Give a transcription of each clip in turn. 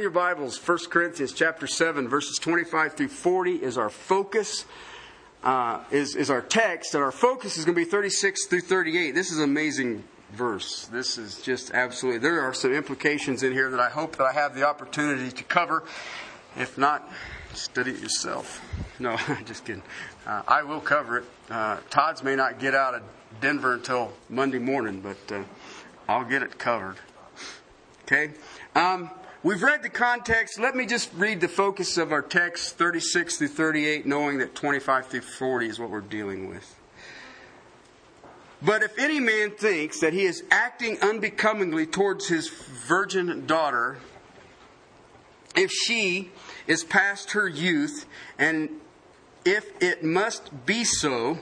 in your Bibles, 1 Corinthians chapter 7, verses 25 through 40 is our focus, uh, is, is our text, and our focus is going to be 36 through 38. This is an amazing verse. This is just absolutely, there are some implications in here that I hope that I have the opportunity to cover. If not, study it yourself. No, just kidding. Uh, I will cover it. Uh, Todd's may not get out of Denver until Monday morning, but uh, I'll get it covered. Okay? Um, we've read the context. Let me just read the focus of our text, 36 through 38, knowing that 25 through 40 is what we're dealing with. But if any man thinks that he is acting unbecomingly towards his virgin daughter, if she is past her youth, and if it must be so,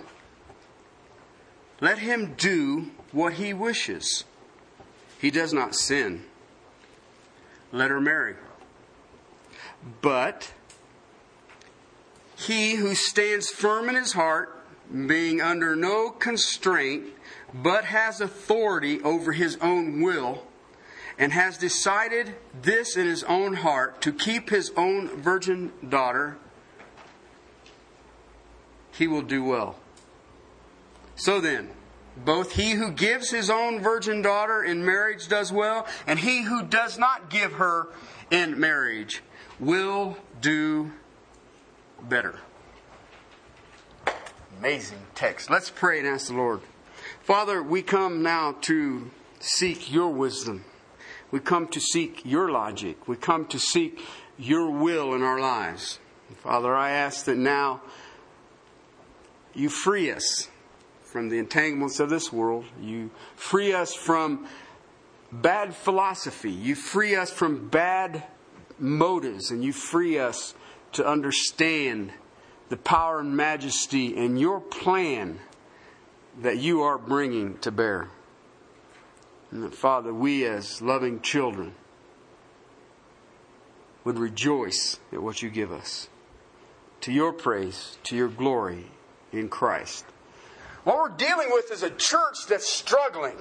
let him do what he wishes. He does not sin let her marry. But he who stands firm in his heart, being under no constraint, but has authority over his own will, and has decided this in his own heart to keep his own virgin daughter, he will do well. So then, both he who gives his own virgin daughter in marriage does well, and he who does not give her in marriage will do better. Amazing text. Let's pray and ask the Lord. Father, we come now to seek your wisdom. We come to seek your logic. We come to seek your will in our lives. Father, I ask that now you free us from the entanglements of this world. You free us from bad philosophy. You free us from bad motives. And you free us to understand the power and majesty and your plan that you are bringing to bear. And that, Father, we as loving children would rejoice at what you give us. To your praise, to your glory in Christ. What we're dealing with is a church that's struggling.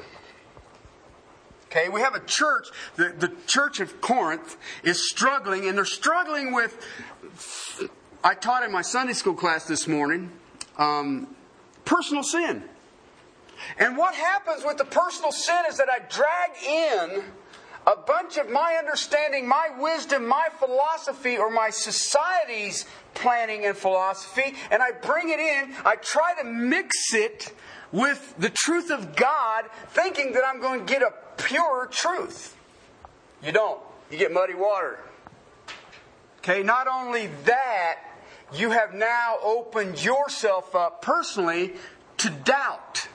Okay, we have a church, the, the church of Corinth is struggling, and they're struggling with. I taught in my Sunday school class this morning um, personal sin. And what happens with the personal sin is that I drag in a bunch of my understanding, my wisdom, my philosophy, or my society's planning and philosophy, and I bring it in. I try to mix it with the truth of God, thinking that I'm going to get a pure truth. You don't. You get muddy water. Okay, not only that, you have now opened yourself up personally to doubt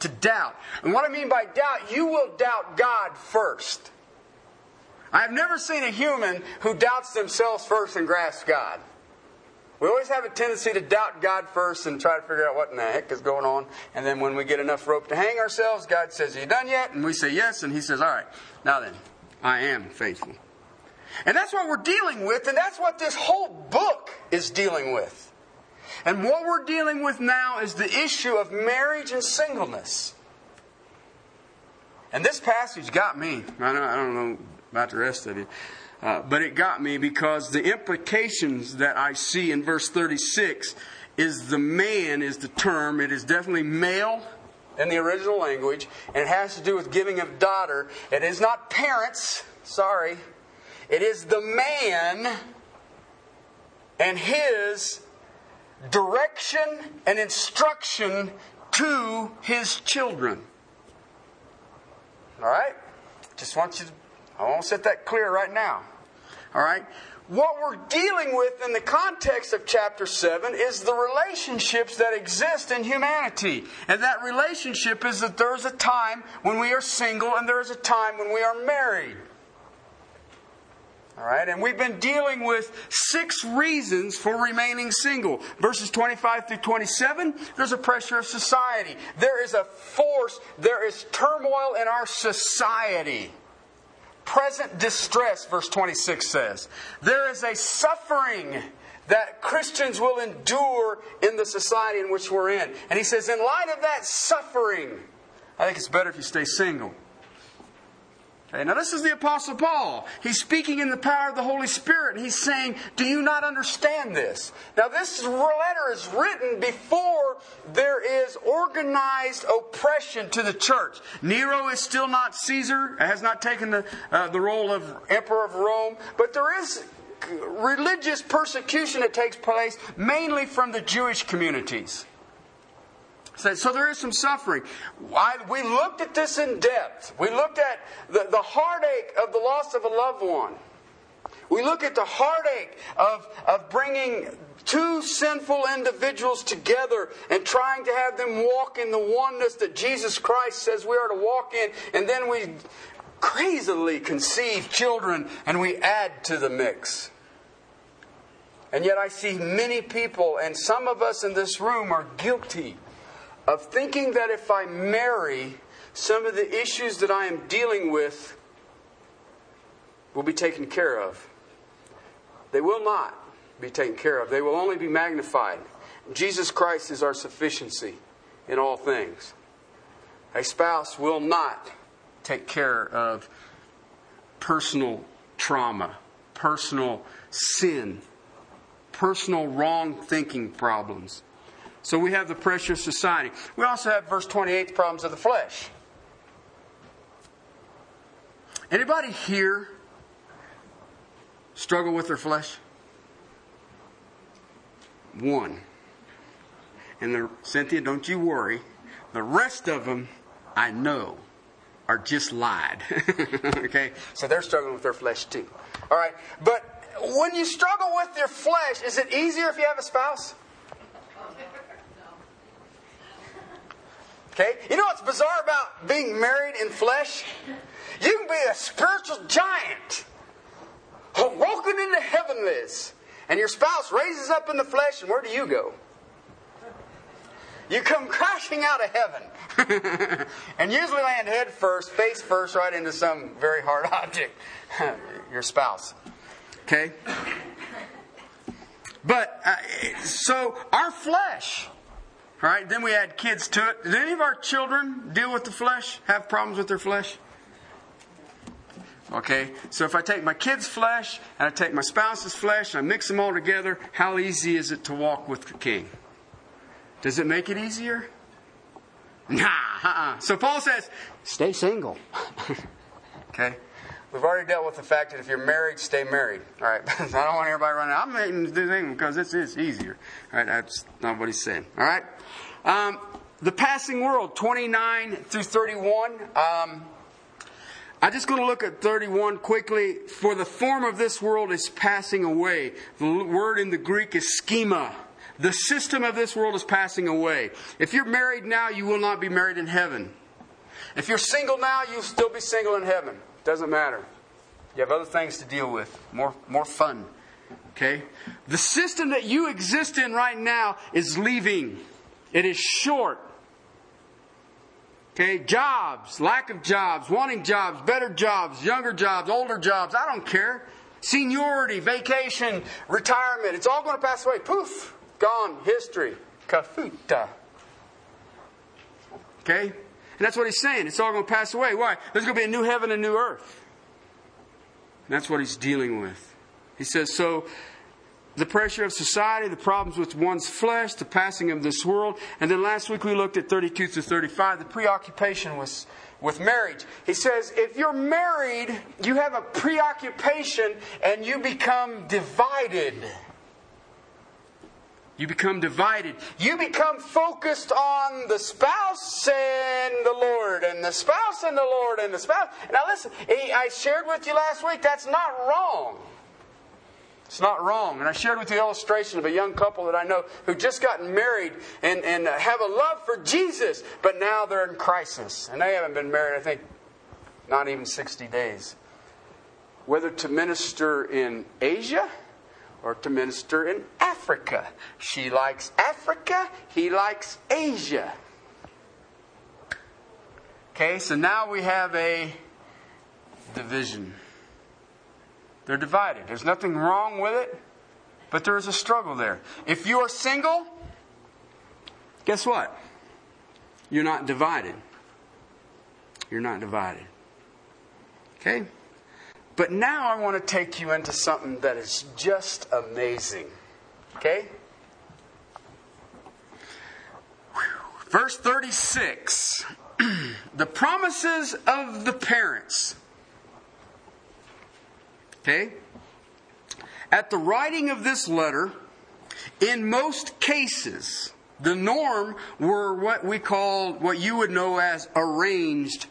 to doubt. And what I mean by doubt, you will doubt God first. I have never seen a human who doubts themselves first and grasps God. We always have a tendency to doubt God first and try to figure out what in the heck is going on. And then when we get enough rope to hang ourselves, God says, Are you done yet? And we say yes. And He says, All right, now then, I am faithful. And that's what we're dealing with, and that's what this whole book is dealing with. And what we're dealing with now is the issue of marriage and singleness. And this passage got me. I don't, I don't know about the rest of you. Uh, but it got me because the implications that I see in verse 36 is the man is the term. It is definitely male in the original language, and it has to do with giving of daughter. It is not parents, sorry. It is the man and his direction and instruction to his children. All right? Just want you to, I want to set that clear right now. All right? What we're dealing with in the context of chapter 7 is the relationships that exist in humanity. And that relationship is that there's a time when we are single and there's a time when we are married. All right, and we've been dealing with six reasons for remaining single. Verses 25 through 27, there's a pressure of society. There is a force, there is turmoil in our society. Present distress, verse 26 says. There is a suffering that Christians will endure in the society in which we're in. And he says, in light of that suffering, I think it's better if you stay single. Okay, now this is the Apostle Paul. He's speaking in the power of the Holy Spirit. And he's saying, Do you not understand this? Now, this letter is written before there is organized oppression to the church. Nero is still not Caesar, has not taken the, uh, the role of Emperor of Rome, but there is religious persecution that takes place mainly from the Jewish communities. So there is some suffering. I, we looked at this in depth. We looked at the, the heartache of the loss of a loved one. We look at the heartache of, of bringing two sinful individuals together and trying to have them walk in the oneness that Jesus Christ says we are to walk in. And then we crazily conceive children and we add to the mix. And yet I see many people, and some of us in this room are guilty of thinking that if I marry, some of the issues that I am dealing with will be taken care of. They will not be taken care of, they will only be magnified. Jesus Christ is our sufficiency in all things. A spouse will not take care of personal trauma, personal sin, personal wrong thinking problems. So we have the pressure of society. We also have verse 28, the problems of the flesh. Anybody here struggle with their flesh? One. And the, Cynthia, don't you worry. The rest of them, I know, are just lied. okay? So they're struggling with their flesh too. All right? But when you struggle with your flesh, is it easier if you have a spouse? Okay? You know what's bizarre about being married in flesh? You can be a spiritual giant walking in the heavenlies, and your spouse raises up in the flesh, and where do you go? You come crashing out of heaven and usually land head first, face first, right into some very hard object, your spouse. Okay? But, uh, so our flesh Right? Then we add kids to it. Did any of our children deal with the flesh? Have problems with their flesh? Okay, so if I take my kid's flesh and I take my spouse's flesh and I mix them all together, how easy is it to walk with the king? Does it make it easier? Nah. Uh-uh. So Paul says, stay single. okay? We've already dealt with the fact that if you're married, stay married. All right. I don't want everybody running. I'm making this thing because it's, it's easier. All right. That's not what he's saying. All right. Um, the passing world, 29 through 31. Um, I'm just going to look at 31 quickly. For the form of this world is passing away. The word in the Greek is schema. The system of this world is passing away. If you're married now, you will not be married in heaven. If you're single now, you'll still be single in heaven. Doesn't matter. You have other things to deal with. More, more fun. Okay? The system that you exist in right now is leaving. It is short. Okay, jobs, lack of jobs, wanting jobs, better jobs, younger jobs, older jobs, I don't care. Seniority, vacation, retirement, it's all going to pass away. Poof, gone, history, kafuta. Okay? And that's what he's saying. It's all going to pass away. Why? There's going to be a new heaven and a new earth. And that's what he's dealing with. He says, so the pressure of society, the problems with one's flesh, the passing of this world. And then last week we looked at 32 to 35, the preoccupation with, with marriage. He says, if you're married, you have a preoccupation and you become divided. You become divided. You become focused on the spouse and the Lord, and the spouse and the Lord, and the spouse. Now, listen, eh, I shared with you last week that's not wrong. It's not wrong. And I shared with you the illustration of a young couple that I know who just gotten married and, and have a love for Jesus, but now they're in crisis. And they haven't been married, I think, not even 60 days. Whether to minister in Asia or to minister in Africa. She likes Africa, he likes Asia. Okay, so now we have a division. They're divided. There's nothing wrong with it, but there is a struggle there. If you're single, guess what? You're not divided. You're not divided. Okay? But now I want to take you into something that is just amazing. Okay? Verse 36 the promises of the parents. Okay? At the writing of this letter, in most cases, the norm were what we call, what you would know as arranged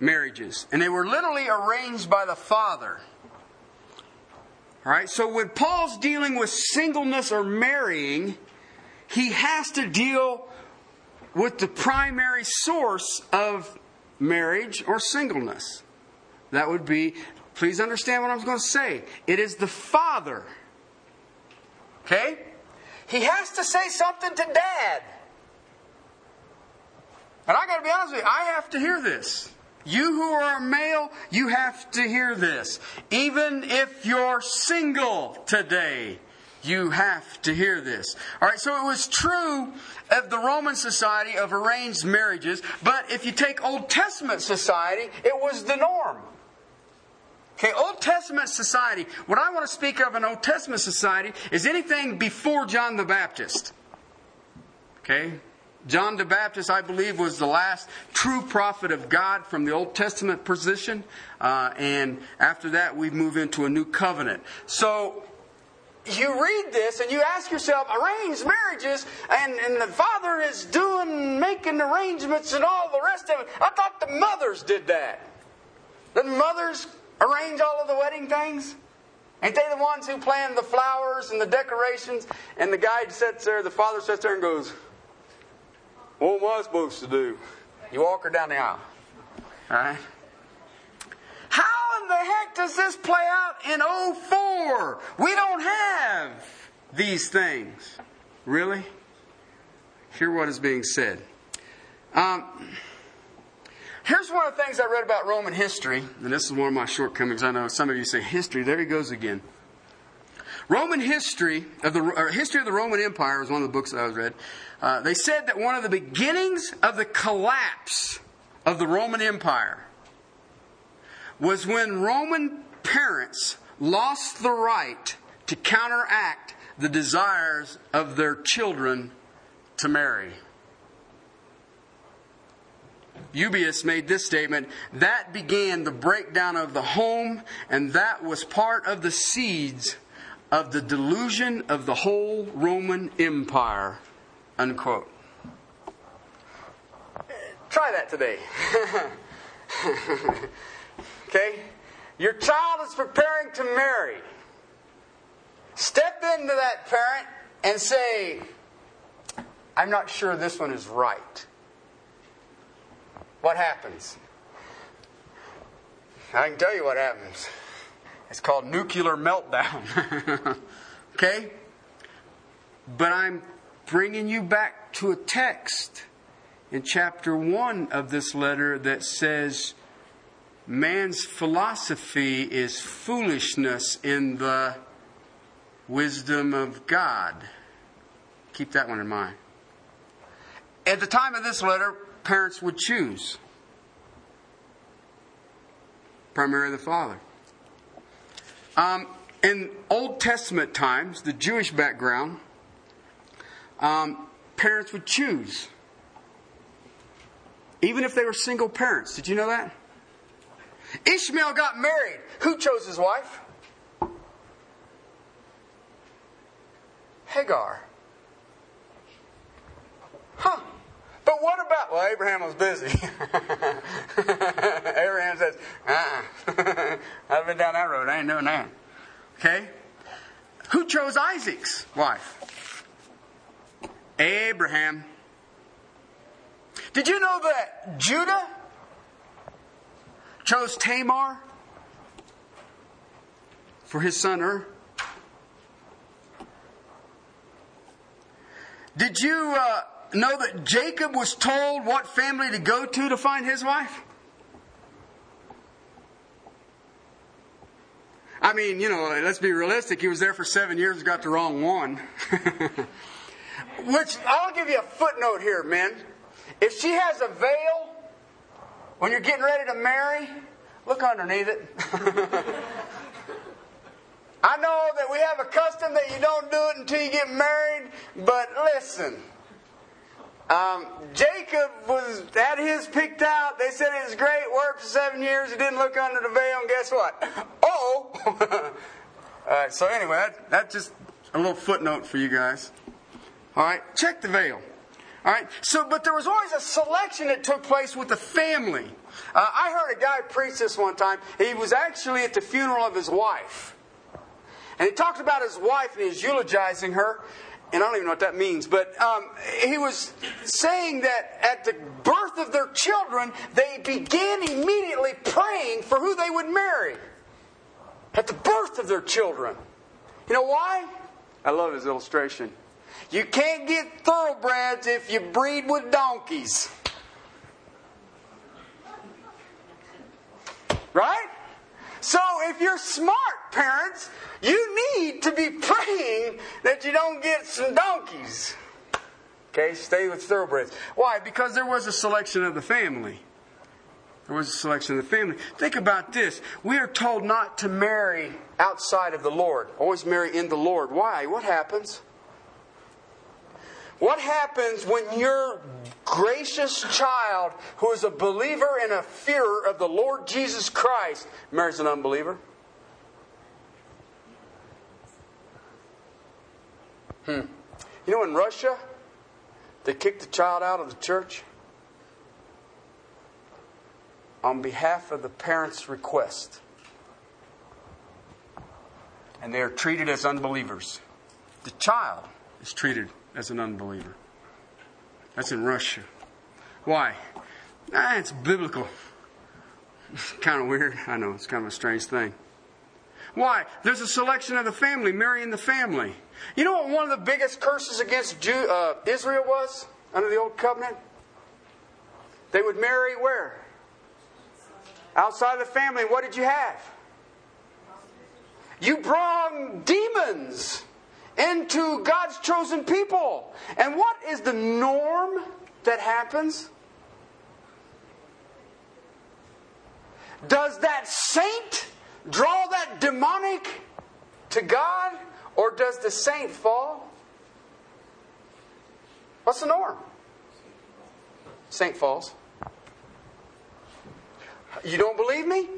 marriages. And they were literally arranged by the father. All right, so when Paul's dealing with singleness or marrying, he has to deal with the primary source of marriage or singleness. That would be, please understand what I'm going to say. It is the father. Okay? He has to say something to dad. And I got to be honest with you, I have to hear this. You who are male, you have to hear this. Even if you're single today, you have to hear this. All right, so it was true of the Roman society of arranged marriages, but if you take Old Testament society, it was the norm. Okay, Old Testament society, what I want to speak of in Old Testament society is anything before John the Baptist. Okay? John the Baptist, I believe, was the last true prophet of God from the Old Testament position. Uh, and after that, we move into a new covenant. So, you read this and you ask yourself, arranged marriages, and, and the father is doing, making arrangements and all the rest of it. I thought the mothers did that. The mothers arrange all of the wedding things? Ain't they the ones who plan the flowers and the decorations? And the guy sits there, the father sits there and goes, What am I supposed to do? You walk her down the aisle. All right? How in the heck does this play out in 04? We don't have these things. Really? Hear what is being said. Um, Here's one of the things I read about Roman history, and this is one of my shortcomings. I know some of you say history. There he goes again. Roman history of the or history of the Roman Empire was one of the books that I was read. Uh, they said that one of the beginnings of the collapse of the Roman Empire was when Roman parents lost the right to counteract the desires of their children to marry. Eusebius made this statement that began the breakdown of the home, and that was part of the seeds of the delusion of the whole Roman Empire. Unquote. Try that today. okay? Your child is preparing to marry. Step into that parent and say, I'm not sure this one is right what happens? I can tell you what happens. It's called nuclear meltdown. okay? But I'm bringing you back to a text in chapter 1 of this letter that says man's philosophy is foolishness in the wisdom of God. Keep that one in mind. At the time of this letter, parents would choose. Primarily the father. Um, in Old Testament times, the Jewish background, um, parents would choose. Even if they were single parents. Did you know that? Ishmael got married. Who chose his wife? Hagar. Huh. But what about, well, Abraham was busy. Abraham says, uh-uh. I've been down that road. I ain't doing that. Okay? Who chose Isaac's wife? Abraham. Did you know that Judah chose Tamar for his son Ur? Did you uh, know that Jacob was told what family to go to to find his wife? I mean, you know, let's be realistic. He was there for seven years, got the wrong one. Which, I'll give you a footnote here, men. If she has a veil when you're getting ready to marry, look underneath it. I know that we have a custom that you don't do it until you get married, but listen. Um, Jacob was had his picked out. They said it was great. Worked for seven years. He didn't look under the veil, and guess what? Oh. All right. So anyway, that, that's just a little footnote for you guys. All right. Check the veil. All right. So, but there was always a selection that took place with the family. Uh, I heard a guy preach this one time. He was actually at the funeral of his wife. And he talked about his wife and he was eulogizing her. And I don't even know what that means, but um, he was saying that at the birth of their children, they began immediately praying for who they would marry. At the birth of their children. You know why? I love his illustration. You can't get thoroughbreds if you breed with donkeys. Right? So if you're smart, parents, you need to be praying that you don't get some donkeys. Okay, stay with thoroughbreds. Why? Because there was a selection of the family. There was a selection of the family. Think about this. We are told not to marry outside of the Lord. Always marry in the Lord. Why? What happens? What happens when your gracious child, who is a believer and a fearer of the Lord Jesus Christ, marries an unbeliever? Hmm. You know, in Russia, they kicked the child out of the church on behalf of the parents' request. And they are treated as unbelievers. The child is treated as an unbeliever. That's in Russia. Why? Ah, it's biblical. It's kind of weird. I know, it's kind of a strange thing. Why? There's a selection of the family, marrying the family. You know what one of the biggest curses against Jew, uh, Israel was under the Old Covenant? They would marry where? Outside of the family. What did you have? You brought demons into God's chosen people. And what is the norm that happens? Does that saint draw that demonic to God, or does the saint fall? What's the norm? Saint falls. You don't believe me?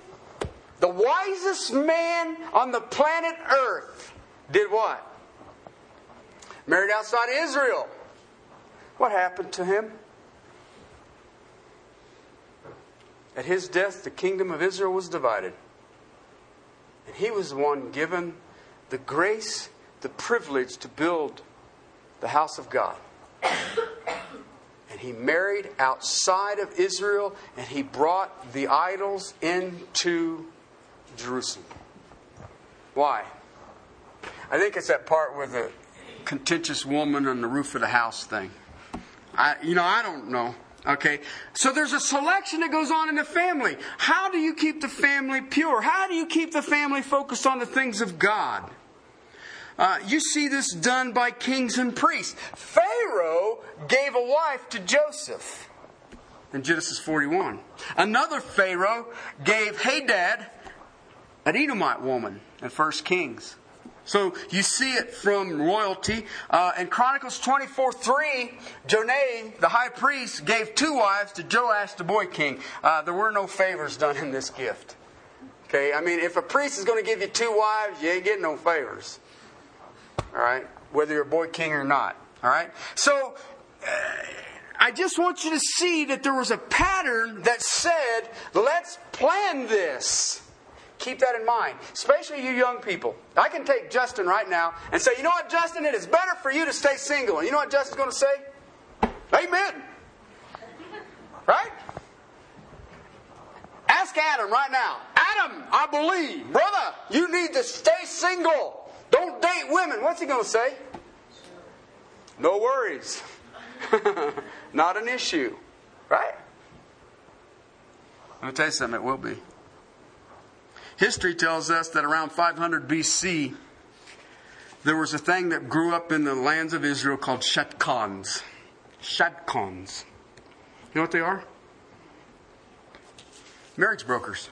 The wisest man on the planet Earth did what? Married outside Israel. What happened to him? At his death, the kingdom of Israel was divided. And he was the one given the grace, the privilege to build the house of God. And he married outside of Israel and he brought the idols into Jerusalem. Why? I think it's that part where the contentious woman on the roof of the house thing. I, you know, I don't know. Okay. So there's a selection that goes on in the family. How do you keep the family pure? How do you keep the family focused on the things of God? Uh, you see this done by kings and priests. Pharaoh gave a wife to Joseph in Genesis 41. Another Pharaoh gave Hadad an Edomite woman in 1 Kings. So you see it from royalty. Uh, in Chronicles 24 3, Jonah, the high priest, gave two wives to Joash, the boy king. Uh, there were no favors done in this gift. Okay, I mean, if a priest is going to give you two wives, you ain't getting no favors. All right, whether you're a boy king or not. All right, so. Uh, I just want you to see that there was a pattern that said, let's plan this. Keep that in mind, especially you young people. I can take Justin right now and say, you know what, Justin, it is better for you to stay single. And you know what Justin's going to say? Amen. Right? Ask Adam right now. Adam, I believe, brother, you need to stay single. Don't date women. What's he going to say? No worries. Not an issue. Right? Let me tell you something, it will be. History tells us that around 500 BC, there was a thing that grew up in the lands of Israel called shadchans. Shadchans. You know what they are? Marriage brokers.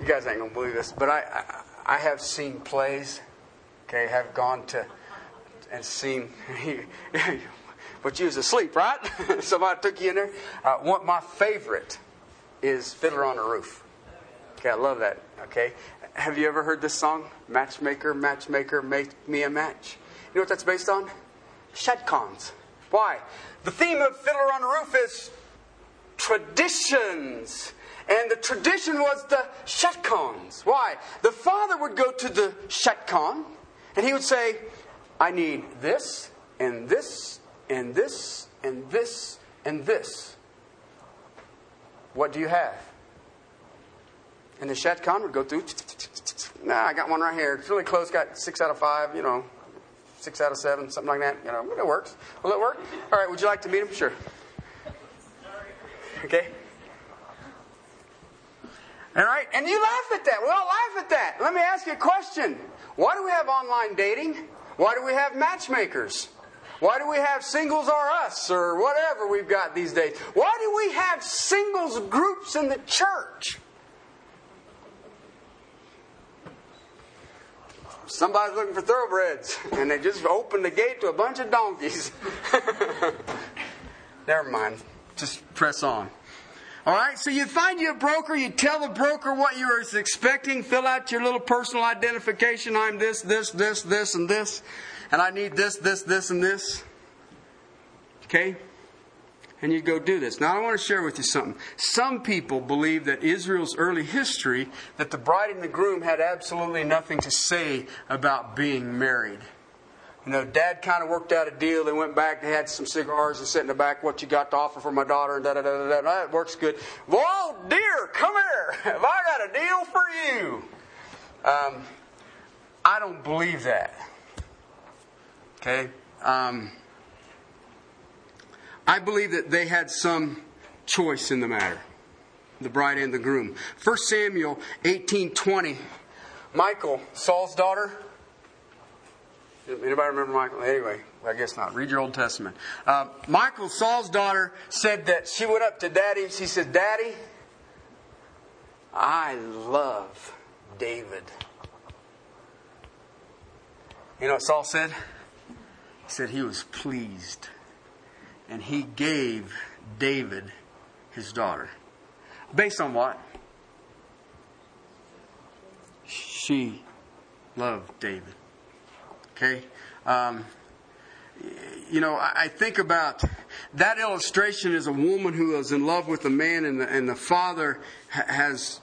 You guys ain't gonna believe this, but I, I, I have seen plays. Okay, have gone to and seen. but you was asleep, right? Somebody took you in there. Uh, one, my favorite is Fiddler on the Roof. Okay, I love that. Okay, have you ever heard this song? Matchmaker, matchmaker, make me a match. You know what that's based on? Shadchans. Why? The theme of Fiddler on the Roof is traditions. And the tradition was the Shadchans. Why? The father would go to the Shadchan and he would say, I need this, and this, and this, and this, and this. What do you have? And the Shadchan would go through, nah, I got one right here. It's really close, got six out of five, you know, six out of seven, something like that. You know, it works. Will it work? All right, would you like to meet him? Sure. Okay? All right, and you laugh at that. We all laugh at that. Let me ask you a question. Why do we have online dating? Why do we have matchmakers? Why do we have singles or us or whatever we've got these days? Why do we have singles groups in the church? Somebody's looking for thoroughbreds and they just opened the gate to a bunch of donkeys. Never mind. Just press on. All right, so you find you a broker, you tell the broker what you are expecting, fill out your little personal identification. I'm this, this, this, this, and this, and I need this, this, this, and this. Okay? And you go do this. Now, I want to share with you something. Some people believe that Israel's early history, that the bride and the groom had absolutely nothing to say about being married. You know, dad kind of worked out a deal. They went back, they had some cigars and sit in the back, what you got to offer for my daughter, and da da da da da. That works good. Well, dear, come here. Have I got a deal for you? Um, I don't believe that. Okay? Um, I believe that they had some choice in the matter, the bride and the groom. 1 Samuel 18:20. Michael, Saul's daughter, Anybody remember Michael? Anyway, I guess not. Read your Old Testament. Uh, Michal, Saul's daughter, said that she went up to Daddy. She said, Daddy, I love David. You know what Saul said? He said he was pleased. And he gave David his daughter. Based on what? She loved David. Okay? Um, you know, I think about that illustration is a woman who is in love with a man, and the, and the father has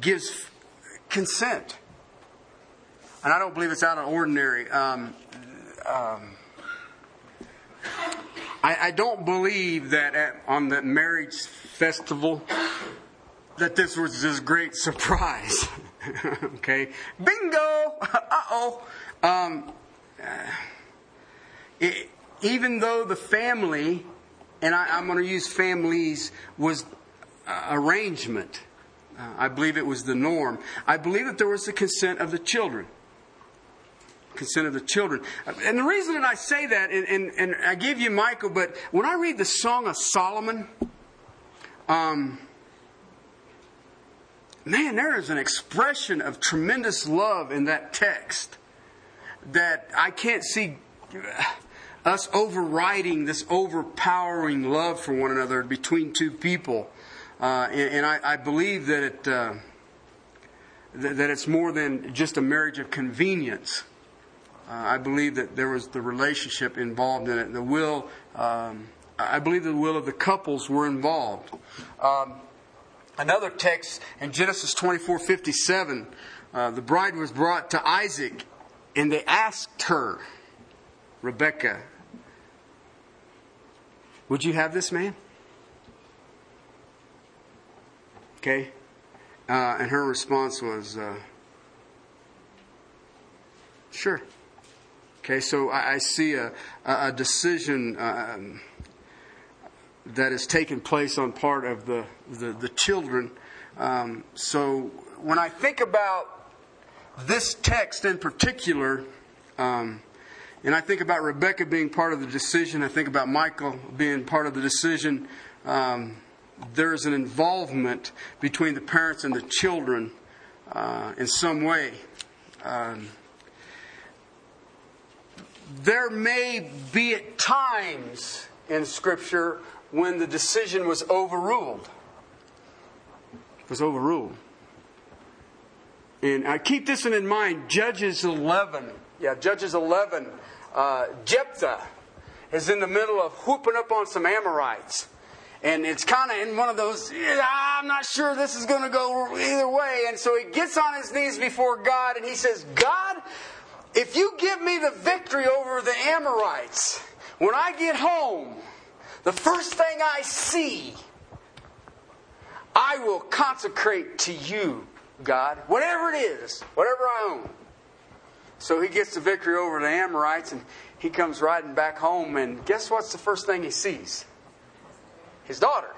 gives consent, and I don't believe it's out of ordinary. Um, um, I, I, don't believe that at, on the marriage festival that this was this great surprise. okay, bingo. uh oh. Um, it, even though the family, and I, am going to use families, was uh, arrangement. Uh, I believe it was the norm. I believe that there was the consent of the children. Consent of the children. And the reason that I say that, and, and, and I give you Michael, but when I read the Song of Solomon, um, man, there is an expression of tremendous love in that text that I can't see us overriding this overpowering love for one another between two people. Uh, and, and I, I, believe that it, uh, th- that it's more than just a marriage of convenience. Uh, I believe that there was the relationship involved in it. The will, um, I believe the will of the couples were involved. Um, another text in Genesis 24 57, uh, the bride was brought to Isaac and they asked her, Rebecca, would you have this man? Okay? Uh, and her response was, uh, sure. Okay, so I, I see a, a decision um, that has taken place on part of the, the, the children. Um, so when I think about this text in particular, um, and I think about Rebecca being part of the decision. I think about Michael being part of the decision. Um, there's an involvement between the parents and the children uh, in some way. Um, there may be at times in Scripture when the decision was overruled. It Was overruled. And I keep this one in mind Judges 11. Yeah, Judges 11. Uh, Jephthah is in the middle of whooping up on some Amorites. And it's kind of in one of those, I'm not sure this is going to go either way. And so he gets on his knees before God and he says, God, if you give me the victory over the Amorites, when I get home, the first thing I see, I will consecrate to you, God, whatever it is, whatever I own. So he gets the victory over the Amorites and he comes riding back home, and guess what's the first thing he sees? His daughter.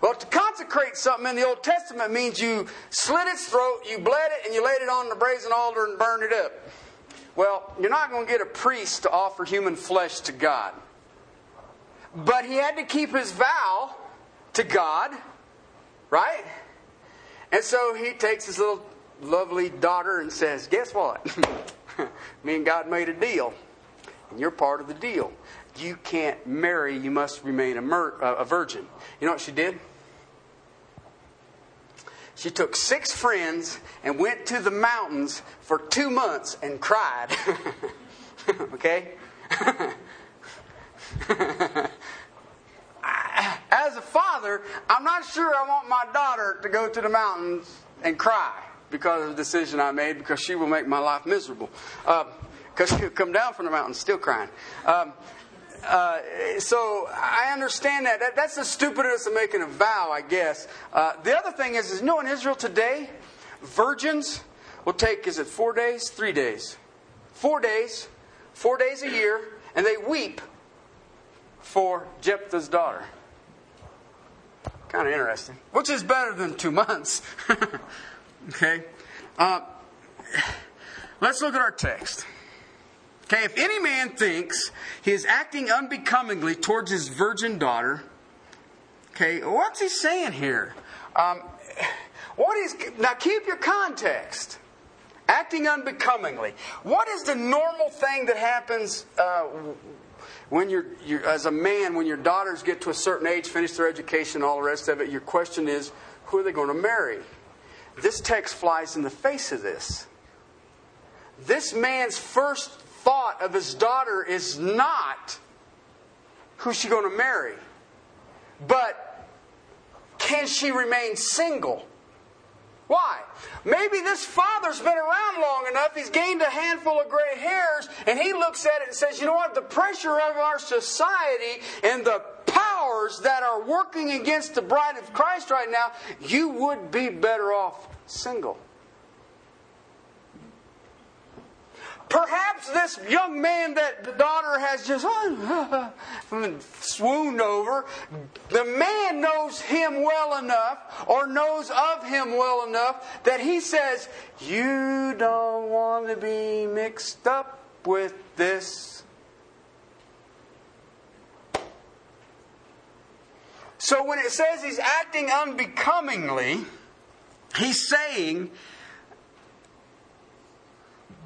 Well, to consecrate something in the Old Testament means you slit its throat, you bled it, and you laid it on the brazen altar and burned it up. Well, you're not going to get a priest to offer human flesh to God. But he had to keep his vow to God, right? And so he takes his little lovely daughter and says, Guess what? Me and God made a deal, and you're part of the deal. You can't marry, you must remain a, mer- a virgin. You know what she did? She took six friends and went to the mountains for two months and cried. okay? As a father, I'm not sure I want my daughter to go to the mountains and cry because of the decision I made because she will make my life miserable. Because uh, she'll come down from the mountain still crying. Um, uh, so I understand that. that. That's the stupidness of making a vow, I guess. Uh, the other thing is, is, you know, in Israel today, virgins will take, is it four days? Three days. Four days. Four days a year, and they weep for Jephthah's daughter. Kind of interesting. Which is better than two months. Okay? Uh, let's look at our text. Okay, if any man thinks he is acting unbecomingly towards his virgin daughter, okay, what's he saying here? Um, what is now? Keep your context. Acting unbecomingly. What is the normal thing that happens uh, when you're, you're, as a man, when your daughters get to a certain age, finish their education, all the rest of it? Your question is, who are they going to marry? This text flies in the face of this. This man's first thought of his daughter is not who's she going to marry, but can she remain single? Why? Maybe this father's been around long enough, he's gained a handful of gray hairs, and he looks at it and says, You know what? The pressure of our society and the powers that are working against the bride of Christ right now, you would be better off single. Perhaps this young man that the daughter has just swooned over, the man knows him well enough or knows of him well enough that he says, You don't want to be mixed up with this. So when it says he's acting unbecomingly, he's saying,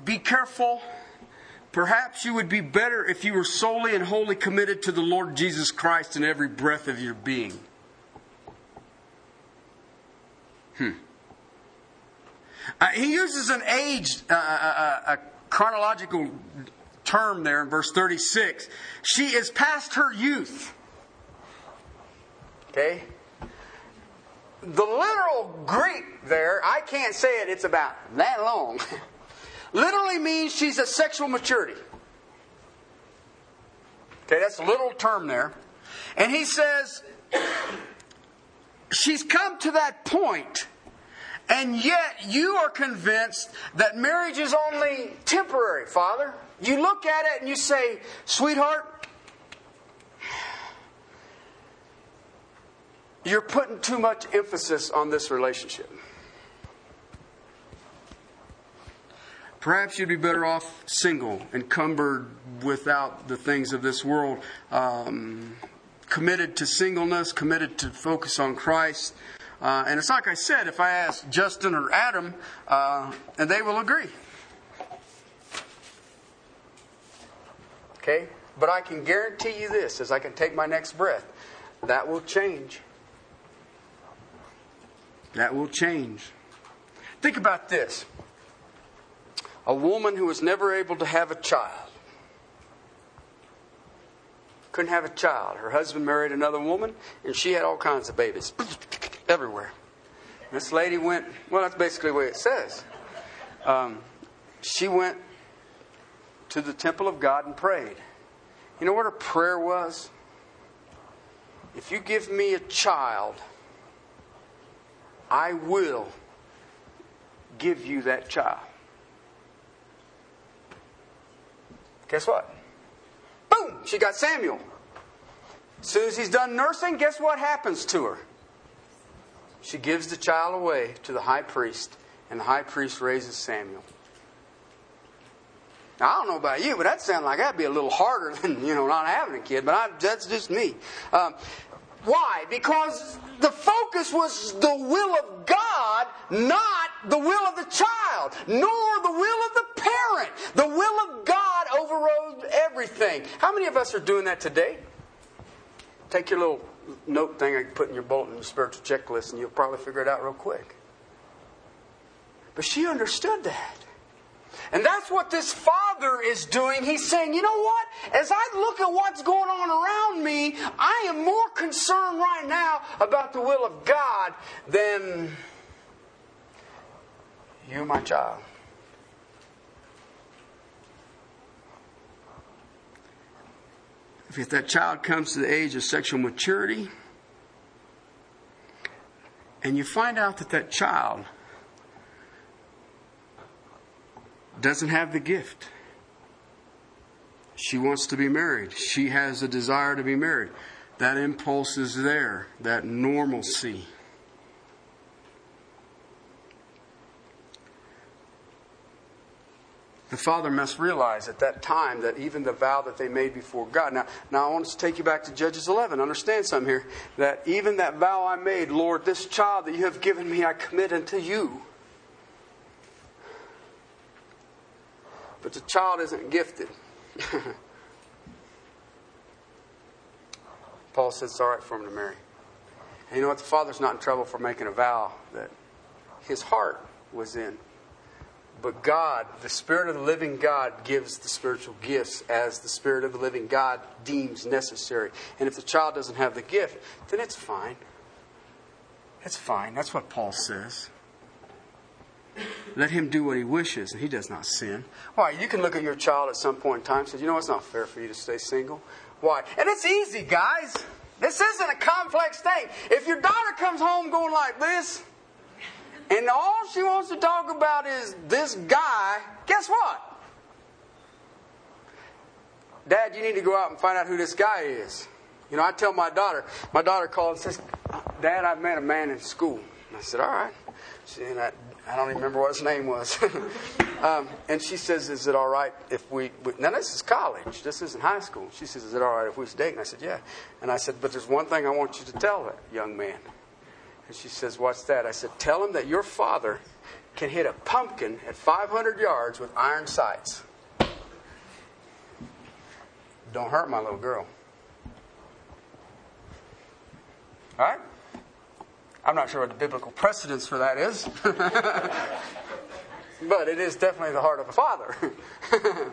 be careful. Perhaps you would be better if you were solely and wholly committed to the Lord Jesus Christ in every breath of your being. Hmm. Uh, he uses an age, uh, uh, uh a chronological term there in verse 36. She is past her youth. Okay? The literal Greek there, I can't say it, it's about that long. literally means she's at sexual maturity. Okay, that's a little term there. And he says, she's come to that point, and yet you are convinced that marriage is only temporary, Father. You look at it and you say, sweetheart, you're putting too much emphasis on this relationship. Perhaps you'd be better off single, encumbered without the things of this world, um, committed to singleness, committed to focus on Christ. Uh, and it's like I said, if I ask Justin or Adam, uh, and they will agree. Okay? But I can guarantee you this as I can take my next breath that will change. That will change. Think about this a woman who was never able to have a child. Couldn't have a child. Her husband married another woman, and she had all kinds of babies everywhere. This lady went, well, that's basically way it says. Um, she went to the temple of God and prayed. You know what her prayer was? If you give me a child, I will give you that child. Guess what? Boom! She got Samuel. As soon as he's done nursing, guess what happens to her? She gives the child away to the high priest, and the high priest raises Samuel. Now, I don't know about you, but that sounds like that'd be a little harder than, you know, not having a kid, but I, that's just me. Um, why? Because the focus was the will of God, not the will of the child, nor the will of the parent. The will of God overrode everything. How many of us are doing that today? Take your little note thing I put in your bulletin, the spiritual checklist, and you'll probably figure it out real quick. But she understood that. And that's what this father is doing. He's saying, you know what? As I look at what's going on around me, I am more concerned right now about the will of God than you, my child. If that child comes to the age of sexual maturity, and you find out that that child doesn't have the gift. She wants to be married. She has a desire to be married. That impulse is there, that normalcy. The father must realize at that time that even the vow that they made before God. Now, now I want to take you back to Judges 11. Understand something here. That even that vow I made, Lord, this child that you have given me, I commit unto you. But the child isn't gifted. Paul says it's all right for him to marry. And you know what? The father's not in trouble for making a vow that his heart was in. But God, the Spirit of the living God, gives the spiritual gifts as the Spirit of the living God deems necessary. And if the child doesn't have the gift, then it's fine. It's fine. That's what Paul says. Let him do what he wishes, and he does not sin. Why? You can look at your child at some point in time and say, you know, it's not fair for you to stay single. Why? And it's easy, guys. This isn't a complex thing. If your daughter comes home going like this, and all she wants to talk about is this guy, guess what? Dad, you need to go out and find out who this guy is. You know, I tell my daughter, my daughter called and says, Dad, I met a man in school. I said, All right. She, and I, I don't even remember what his name was. um, and she says, Is it all right if we, we, Now, this is college. This isn't high school. She says, Is it all right if we date? And I said, Yeah. And I said, But there's one thing I want you to tell that young man. And she says, What's that? I said, Tell him that your father can hit a pumpkin at 500 yards with iron sights. Don't hurt my little girl. All right? I'm not sure what the biblical precedence for that is. but it is definitely the heart of a father.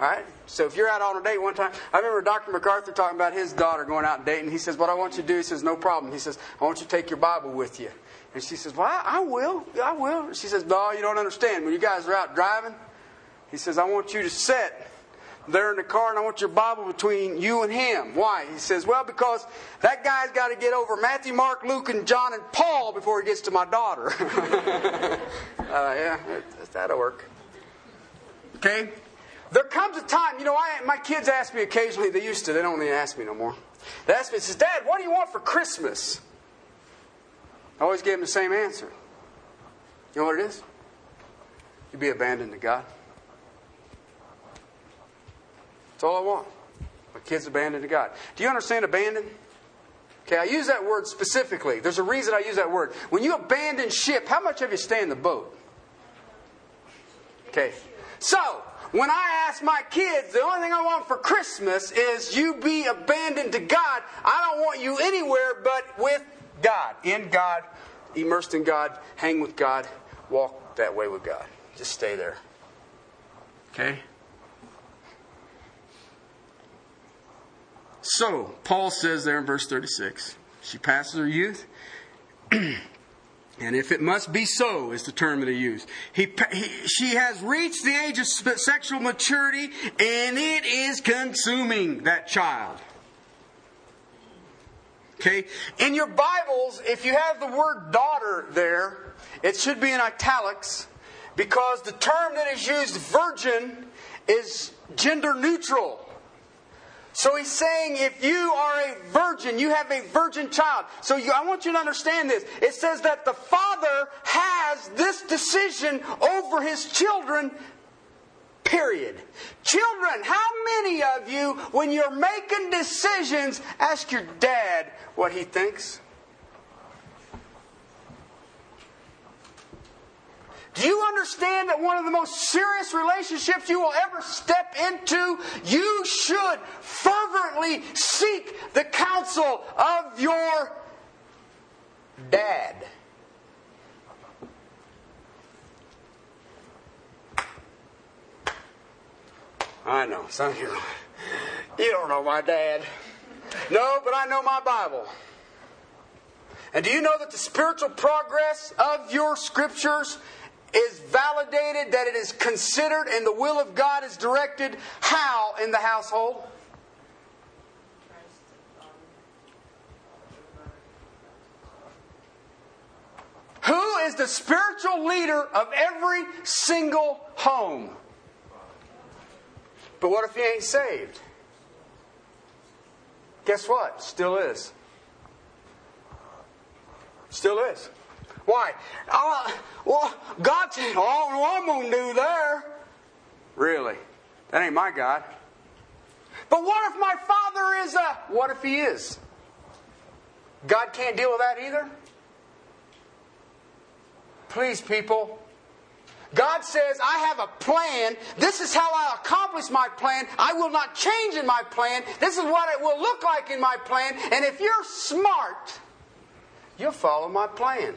Right? So if you're out on a date one time, I remember Dr. MacArthur talking about his daughter going out and dating. He says, What I want you to do, he says, No problem. He says, I want you to take your Bible with you. And she says, Well, I, I will. I will. She says, No, you don't understand. When you guys are out driving, he says, I want you to sit there in the car and I want your Bible between you and him. Why? He says, Well, because that guy's got to get over Matthew, Mark, Luke, and John and Paul before he gets to my daughter. uh, yeah, that'll work. Okay? There comes a time, you know, I, my kids ask me occasionally, they used to, they don't even ask me no more. They ask me, says, Dad, what do you want for Christmas? I always give them the same answer. You know what it is? You be abandoned to God. That's all I want. My kid's abandoned to God. Do you understand abandoned? Okay, I use that word specifically. There's a reason I use that word. When you abandon ship, how much of you stay in the boat? Okay. So, when I ask my kids, the only thing I want for Christmas is you be abandoned to God. I don't want you anywhere but with God. In God, immersed in God, hang with God, walk that way with God. Just stay there. Okay? So, Paul says there in verse 36 she passes her youth. and if it must be so, is the term that he used. He, he, she has reached the age of sexual maturity, and it is consuming that child. Okay? In your Bibles, if you have the word daughter there, it should be in italics because the term that is used, virgin, is gender neutral. So he's saying if you are a virgin, you have a virgin child. So you, I want you to understand this. It says that the father has this decision over his children, period. Children, how many of you, when you're making decisions, ask your dad what he thinks? Do you understand that one of the most serious relationships you will ever step into, you should fervently seek the counsel of your dad? I know, you, you don't know my dad. No, but I know my Bible. And do you know that the spiritual progress of your scriptures is validated, that it is considered, and the will of God is directed how in the household? Who is the spiritual leader of every single home? But what if he ain't saved? Guess what? Still is. Still is. Why? Uh, well, God said, oh, I'm going to do there. Really? That ain't my God. But what if my father is a. What if he is? God can't deal with that either? Please, people. God says, I have a plan. This is how I accomplish my plan. I will not change in my plan. This is what it will look like in my plan. And if you're smart, you'll follow my plan.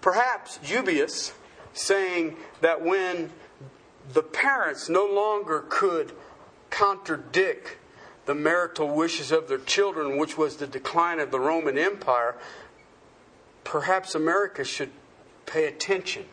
Perhaps Eusebius saying that when the parents no longer could contradict the marital wishes of their children, which was the decline of the Roman Empire, perhaps America should pay attention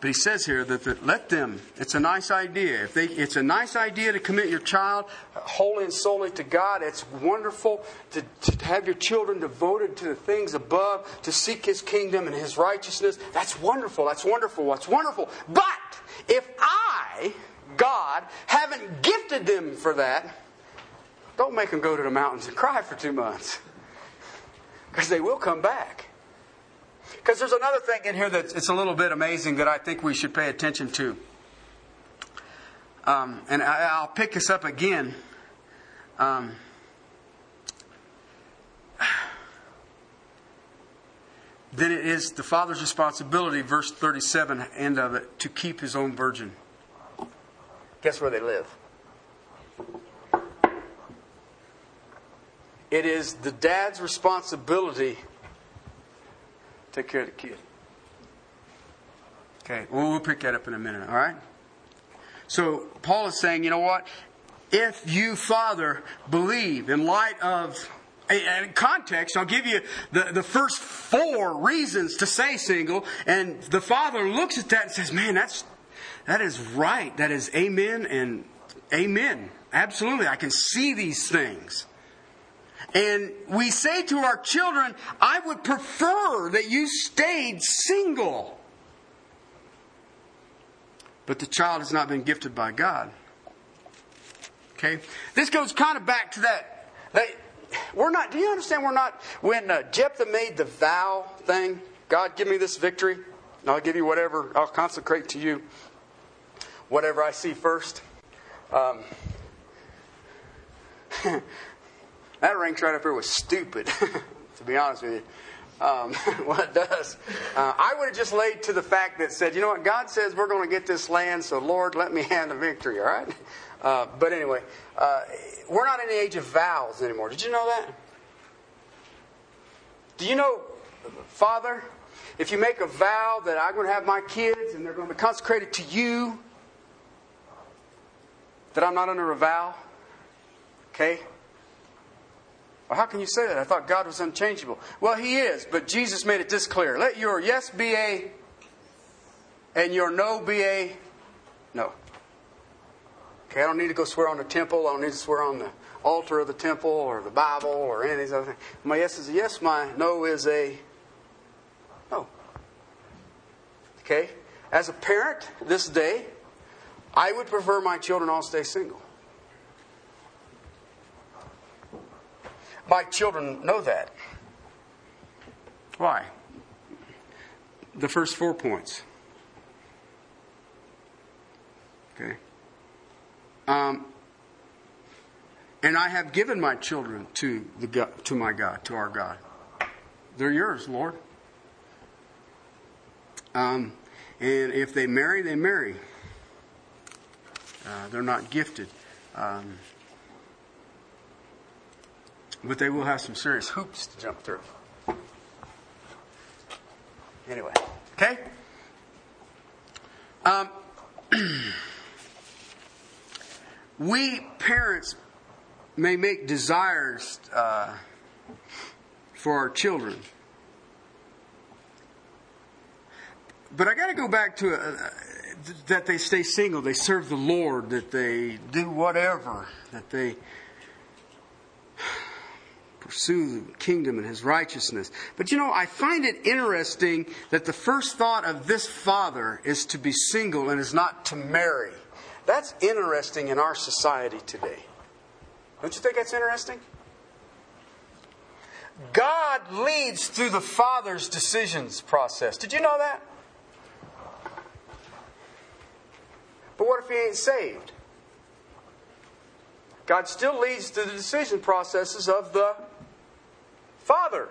But he says here that, that let them, it's a nice idea. If they, it's a nice idea to commit your child uh, wholly and solely to God. It's wonderful to, to have your children devoted to the things above, to seek his kingdom and his righteousness. That's wonderful. That's wonderful. That's wonderful. But if I, God, haven't gifted them for that, don't make them go to the mountains and cry for two months. Because they will come back. Because there's another thing in here that's it's a little bit amazing that I think we should pay attention to. Um, and I, will pick this up again. Um, then it is the father's responsibility, verse 37, end of it, to keep his own virgin. Guess where they live? It is the dad's responsibility Take care of the kid. Okay, well, we'll pick that up in a minute, all right? So, Paul is saying, you know what? If you, Father, believe in light of and context, I'll give you the, the first four reasons to say single, and the father looks at that and says, Man, that's that is right. That is amen and amen. Absolutely. I can see these things. And we say to our children, I would prefer that you stayed single. But the child has not been gifted by God. Okay? This goes kind of back to that. that we're not, do you understand we're not, when uh, Jephthah made the vow thing, God, give me this victory, and I'll give you whatever, I'll consecrate to you whatever I see first. Um, that ranks right up here with stupid, to be honest with you. Um, what it does. Uh, I would have just laid to the fact that said, you know what, God says we're going to get this land, so Lord, let me hand the victory, all right? Uh, but anyway, uh, we're not in the age of vows anymore. Did you know that? Do you know, Father, if you make a vow that I'm going to have my kids and they're going to be consecrated to you, that I'm not under a vow? Okay? Well, how can you say that? I thought God was unchangeable. Well, He is, but Jesus made it this clear. Let your yes be a and your no be a no. Okay, I don't need to go swear on the temple. I don't need to swear on the altar of the temple or the Bible or any of these other things. My yes is a yes, my no is a no. Okay? As a parent this day, I would prefer my children all stay single. My children know that. Why? The first four points. Okay. Um, and I have given my children to the to my God, to our God. They're yours, Lord. Um, and if they marry, they marry. Uh, they're not gifted. Um, but they will have some serious hoops to jump through. Anyway, okay? Um, we parents may make desires uh, for our children. But I got to go back to uh, that they stay single, they serve the Lord, that they do whatever, that they pursue the kingdom and his righteousness. But you know, I find it interesting that the first thought of this father is to be single and is not to marry. That's interesting in our society today. Don't you think that's interesting? God leads through the father's decisions process. Did you know that? But what if he ain't saved? God still leads to the decision processes of the Father.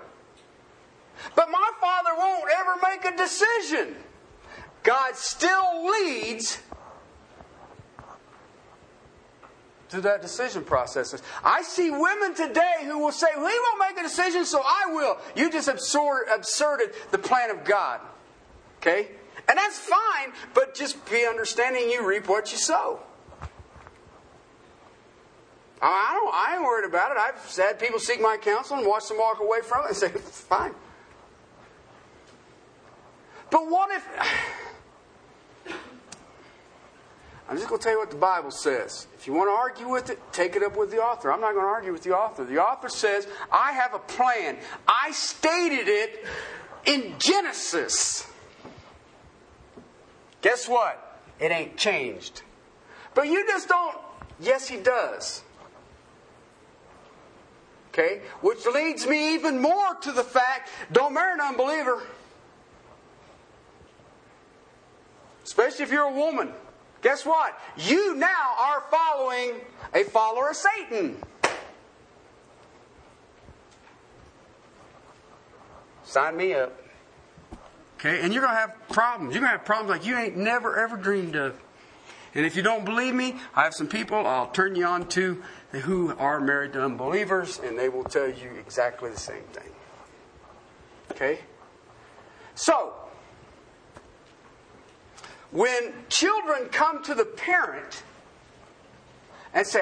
But my Father won't ever make a decision. God still leads to that decision process. I see women today who will say, well, He won't make a decision, so I will. You just absurd, absurded the plan of God. Okay? And that's fine, but just be understanding you reap what you sow. I don't. I ain't worried about it. I've had people seek my counsel and watch them walk away from it and say, "Fine." But what if? I'm just going to tell you what the Bible says. If you want to argue with it, take it up with the author. I'm not going to argue with the author. The author says, I have a plan. I stated it in Genesis. Guess what? It ain't changed. But you just don't. Yes, he does. Okay? Which leads me even more to the fact don't marry an unbeliever. Especially if you're a woman. Guess what? You now are following a follower of Satan. Sign me up. Okay, and you're going to have problems. You're going to have problems like you ain't never ever dreamed of. And if you don't believe me, I have some people I'll turn you on to who are married to unbelievers, and they will tell you exactly the same thing. Okay? So, when children come to the parent and say,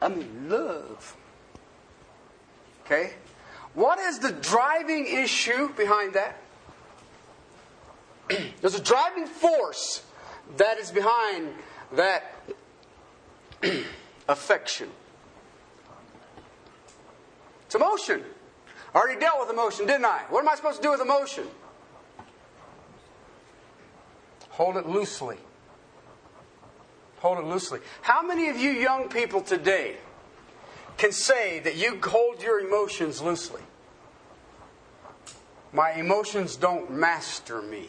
I'm in love, okay? What is the driving issue behind that? There's a driving force that is behind that affection. It's emotion. I already dealt with emotion, didn't I? What am I supposed to do with emotion? Hold it loosely. Hold it loosely. How many of you young people today can say that you hold your emotions loosely? My emotions don't master me.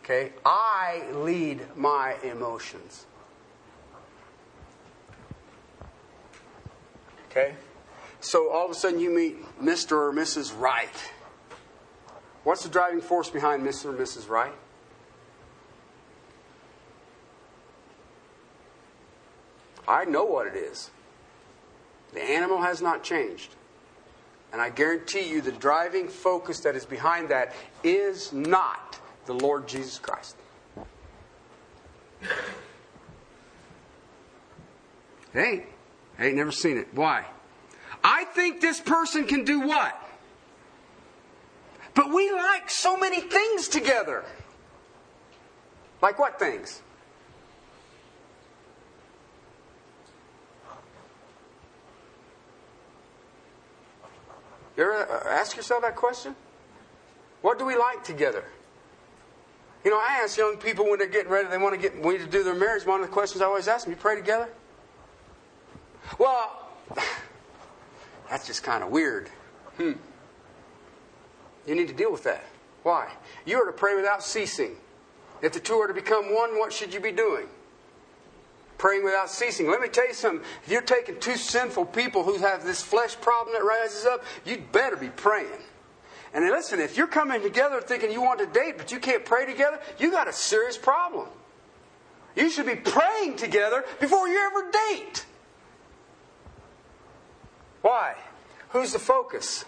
Okay? I lead my emotions. Okay? So all of a sudden you meet Mr. or Mrs. Right. What's the driving force behind Mr. or Mrs. Right? I know what it is. The animal has not changed. And I guarantee you the driving focus that is behind that is not the Lord Jesus Christ. Hey, I ain't never seen it. Why? I think this person can do what? But we like so many things together. Like what things? You ever uh, ask yourself that question? What do we like together? You know, I ask young people when they're getting ready, they want to get ready to do their marriage. One of the questions I always ask them: "You pray together?" Well, that's just kind of weird. Hmm. You need to deal with that. Why? You are to pray without ceasing. If the two are to become one, what should you be doing? Praying without ceasing. Let me tell you something. If you're taking two sinful people who have this flesh problem that rises up, you'd better be praying. And listen, if you're coming together thinking you want to date, but you can't pray together, you got a serious problem. You should be praying together before you ever date. Why? Who's the focus?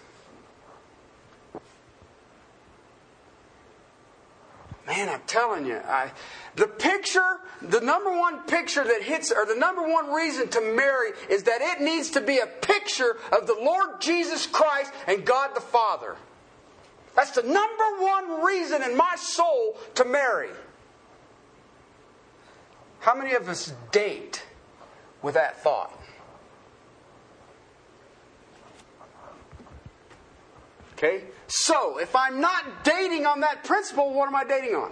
Man, I'm telling you, I, the picture, the number one picture that hits, or the number one reason to marry is that it needs to be a picture of the Lord Jesus Christ and God the Father. That's the number one reason in my soul to marry. How many of us date with that thought? Okay? So, if I'm not dating on that principle, what am I dating on?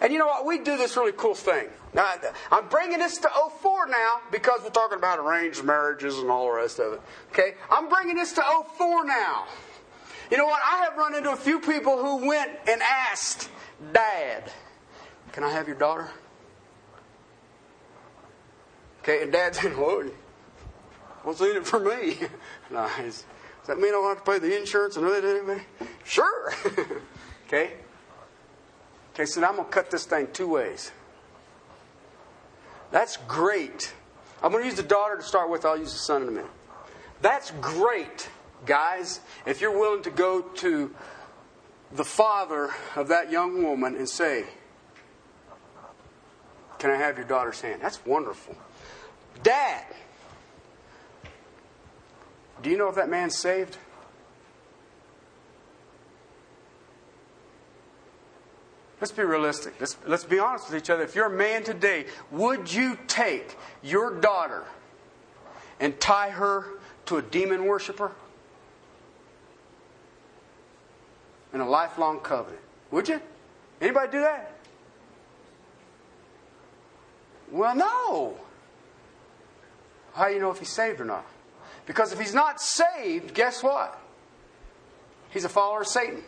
And you know what? We do this really cool thing. Now, I'm bringing this to 04 now because we're talking about arranged marriages and all the rest of it. Okay? I'm bringing this to 04 now. You know what? I have run into a few people who went and asked Dad, Can I have your daughter? Okay, and Dad said, Well, what's in it for me? no, does that mean I don't have to pay the insurance and everything? Sure. okay? Okay, so now I'm going to cut this thing two ways. That's great. I'm going to use the daughter to start with, I'll use the son in a minute. That's great Guys, if you're willing to go to the father of that young woman and say, Can I have your daughter's hand? That's wonderful. Dad, do you know if that man's saved? Let's be realistic. Let's, let's be honest with each other. If you're a man today, would you take your daughter and tie her to a demon worshiper? in a lifelong covenant. Would you? Anybody do that? Well, no. How do you know if he's saved or not? Because if he's not saved, guess what? He's a follower of Satan.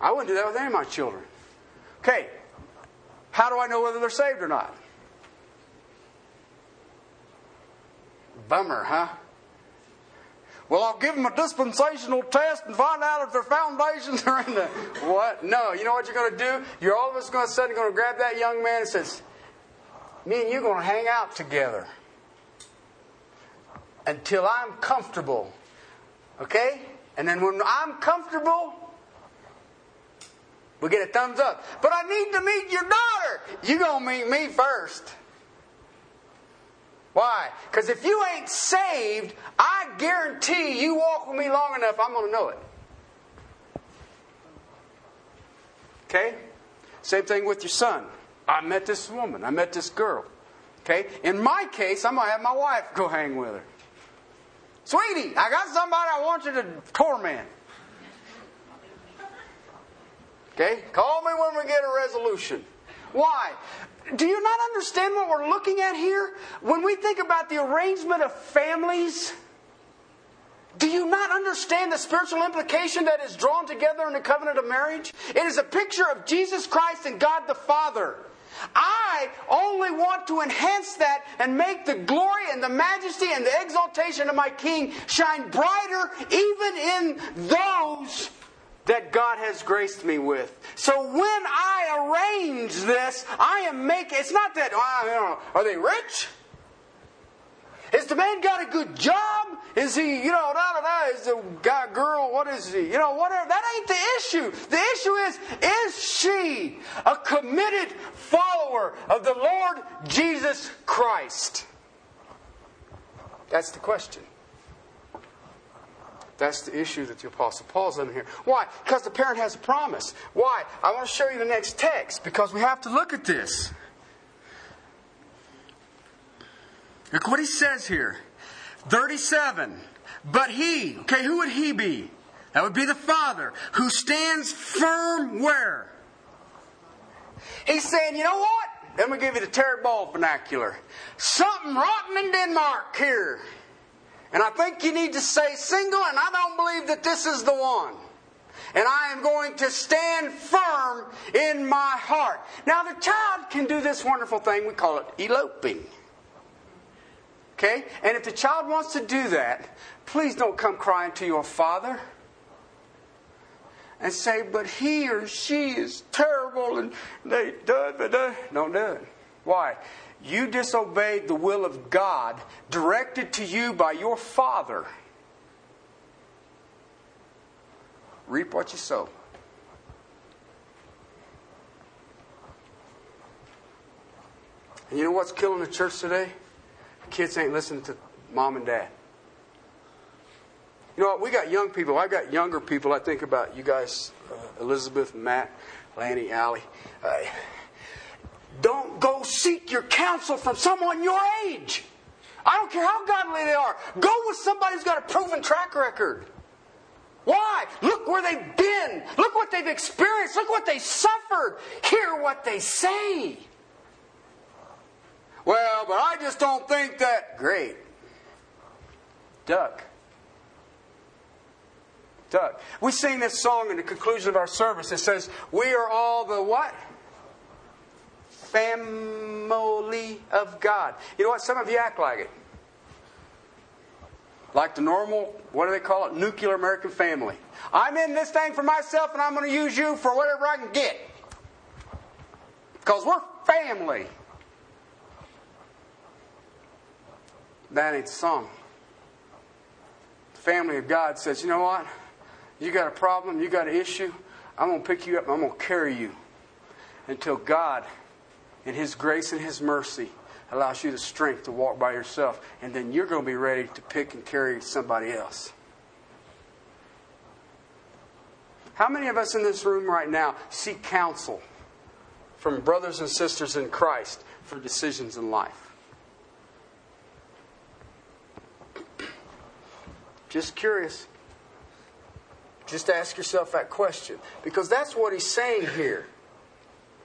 I wouldn't do that with any of my children. Okay, how do I know whether they're saved or not? Bummer, huh? Well, I'll give them a dispensational test and find out if their foundations are in the what? No, you know what you're going to do? You're all of us going to suddenly going to grab that young man and says, "Me and you are going to hang out together until I'm comfortable." Okay? And then when I'm comfortable, we get a thumbs up. But I need to meet your daughter. You're going to meet me first. Why? Because if you ain't saved, I guarantee you walk with me long enough, I'm going to know it. Okay? Same thing with your son. I met this woman. I met this girl. Okay? In my case, I'm going to have my wife go hang with her. Sweetie, I got somebody I want you to torment. Okay? Call me when we get a resolution. Why? Do you not understand what we're looking at here? When we think about the arrangement of families, do you not understand the spiritual implication that is drawn together in the covenant of marriage? It is a picture of Jesus Christ and God the Father. I only want to enhance that and make the glory and the majesty and the exaltation of my King shine brighter even in those that God has graced me with. So when I arrange this, I am making, it's not that, know, are they rich? Has the man got a good job? Is he, you know, da da da, is the guy, girl, what is he? You know, whatever. That ain't the issue. The issue is, is she a committed follower of the Lord Jesus Christ? That's the question. That's the issue that the Apostle Paul's in here. Why? Because the parent has a promise. Why? I want to show you the next text because we have to look at this. Look what he says here. 37. But he, okay, who would he be? That would be the father who stands firm where? He's saying, you know what? Let me give you the Terry Ball vernacular. Something rotten in Denmark here. And I think you need to say single, and I don't believe that this is the one. And I am going to stand firm in my heart. Now, the child can do this wonderful thing. We call it eloping. Okay? And if the child wants to do that, please don't come crying to your father and say, but he or she is terrible and they da, da, da. Don't do it. Why? You disobeyed the will of God directed to you by your father. Reap what you sow. And you know what's killing the church today? kids ain't listening to mom and dad. You know? We got young people. I got younger people. I think about you guys, uh, Elizabeth, Matt, Lanny, Allie. Uh, don't go seek your counsel from someone your age. I don't care how godly they are. Go with somebody who's got a proven track record. Why? Look where they've been. Look what they've experienced. Look what they suffered. Hear what they say. Well, but I just don't think that. Great. Duck. Duck. We sing this song in the conclusion of our service. It says, We are all the what? Family of God. You know what? Some of you act like it. Like the normal, what do they call it? Nuclear American family. I'm in this thing for myself and I'm going to use you for whatever I can get. Because we're family. That ain't the song. The family of God says, you know what? You got a problem, you got an issue, I'm going to pick you up, I'm going to carry you until God, in His grace and His mercy, allows you the strength to walk by yourself. And then you're going to be ready to pick and carry somebody else. How many of us in this room right now seek counsel from brothers and sisters in Christ for decisions in life? Just curious. Just ask yourself that question. Because that's what he's saying here.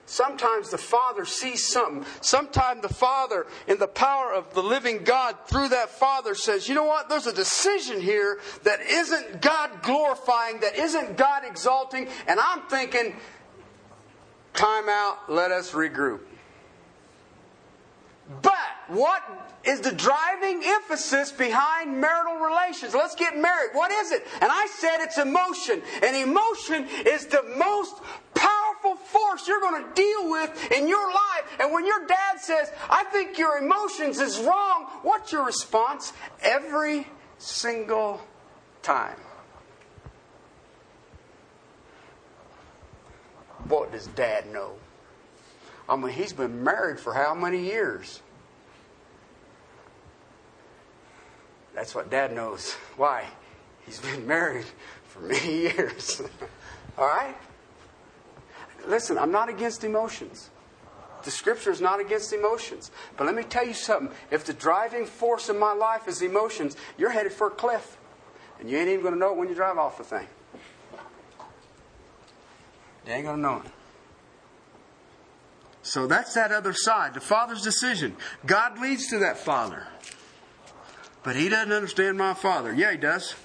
Sometimes the Father sees something. Sometimes the Father, in the power of the living God, through that Father, says, you know what? There's a decision here that isn't God glorifying, that isn't God exalting. And I'm thinking, time out, let us regroup. But what is the driving emphasis behind marital relations? Let's get married. What is it? And I said it's emotion. And emotion is the most powerful force you're going to deal with in your life. And when your dad says, I think your emotions is wrong, what's your response? Every single time. What does dad know? I mean, he's been married for how many years? That's what dad knows. Why? He's been married for many years. All right? Listen, I'm not against emotions. The scripture is not against emotions. But let me tell you something. If the driving force in my life is emotions, you're headed for a cliff. And you ain't even going to know it when you drive off the thing. You ain't going to know it. So that's that other side, the father's decision. God leads to that father. But he doesn't understand my father. Yeah, he does.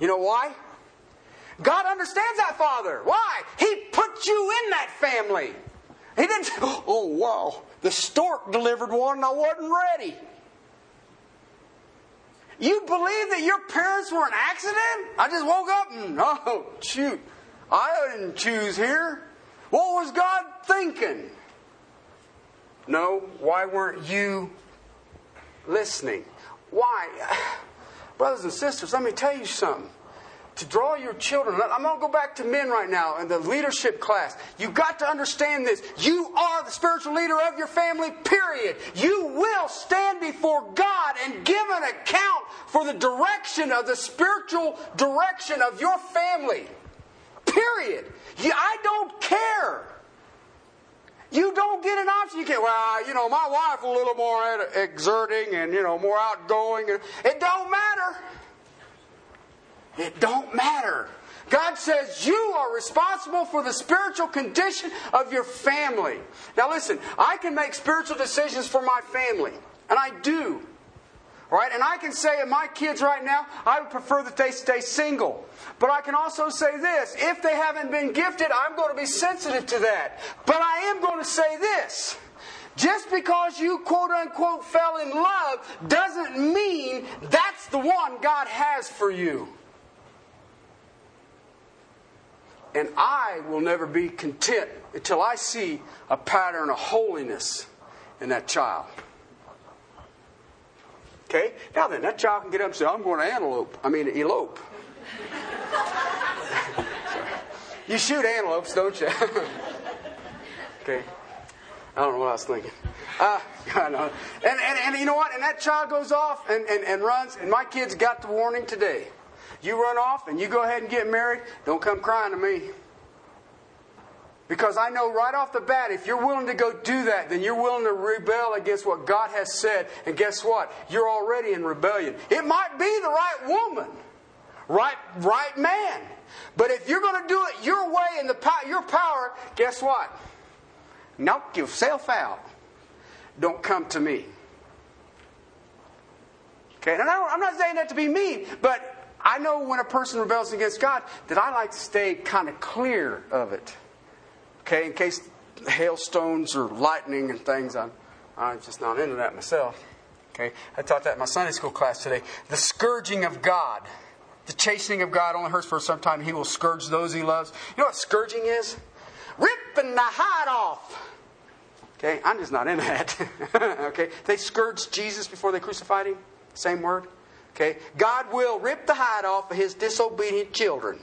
You know why? God understands that father. Why? He put you in that family. He didn't, oh, wow, the stork delivered one and I wasn't ready. You believe that your parents were an accident? I just woke up and, oh, shoot, I didn't choose here. What was God thinking? No, why weren't you listening? Why? Brothers and sisters, let me tell you something to draw your children. I'm going to go back to men right now in the leadership class. You've got to understand this. You are the spiritual leader of your family, period. You will stand before God and give an account for the direction of the spiritual direction of your family, period. I don't care. You don't get an option. You can't, well, you know, my wife a little more exerting and, you know, more outgoing. It don't matter. It don't matter. God says you are responsible for the spiritual condition of your family. Now listen, I can make spiritual decisions for my family, and I do. Right? And I can say of my kids right now, I would prefer that they stay single. But I can also say this if they haven't been gifted, I'm going to be sensitive to that. But I am going to say this. Just because you quote unquote fell in love doesn't mean that's the one God has for you. And I will never be content until I see a pattern of holiness in that child. Okay? Now then, that child can get up and say, I'm going to antelope. I mean, elope. you shoot antelopes, don't you? okay. I don't know what I was thinking. Uh, I know. And, and, and you know what? And that child goes off and, and, and runs, and my kids got the warning today. You run off and you go ahead and get married, don't come crying to me. Because I know right off the bat, if you're willing to go do that, then you're willing to rebel against what God has said. And guess what? You're already in rebellion. It might be the right woman, right, right man. But if you're going to do it your way and the your power, guess what? Knock yourself out. Don't come to me. Okay, and I'm not saying that to be mean, but I know when a person rebels against God that I like to stay kind of clear of it. Okay, in case hailstones or lightning and things, I'm, I'm just not into that myself. Okay, I taught that in my Sunday school class today. The scourging of God. The chastening of God only hurts for some time. He will scourge those he loves. You know what scourging is? Ripping the hide off. Okay, I'm just not into that. okay, they scourged Jesus before they crucified him. Same word. Okay? God will rip the hide off of his disobedient children.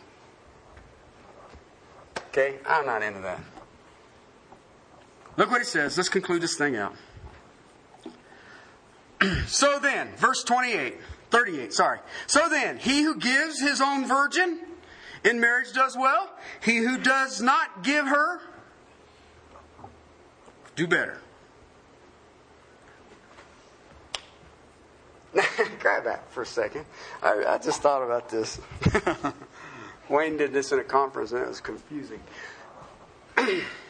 Okay? I'm not into that. Look what he says. Let's conclude this thing out. so then, verse 28, 38, sorry. So then, he who gives his own virgin in marriage does well. He who does not give her, do better. Grab that for a second. I, I just thought about this. Wayne did this in a conference and it was confusing.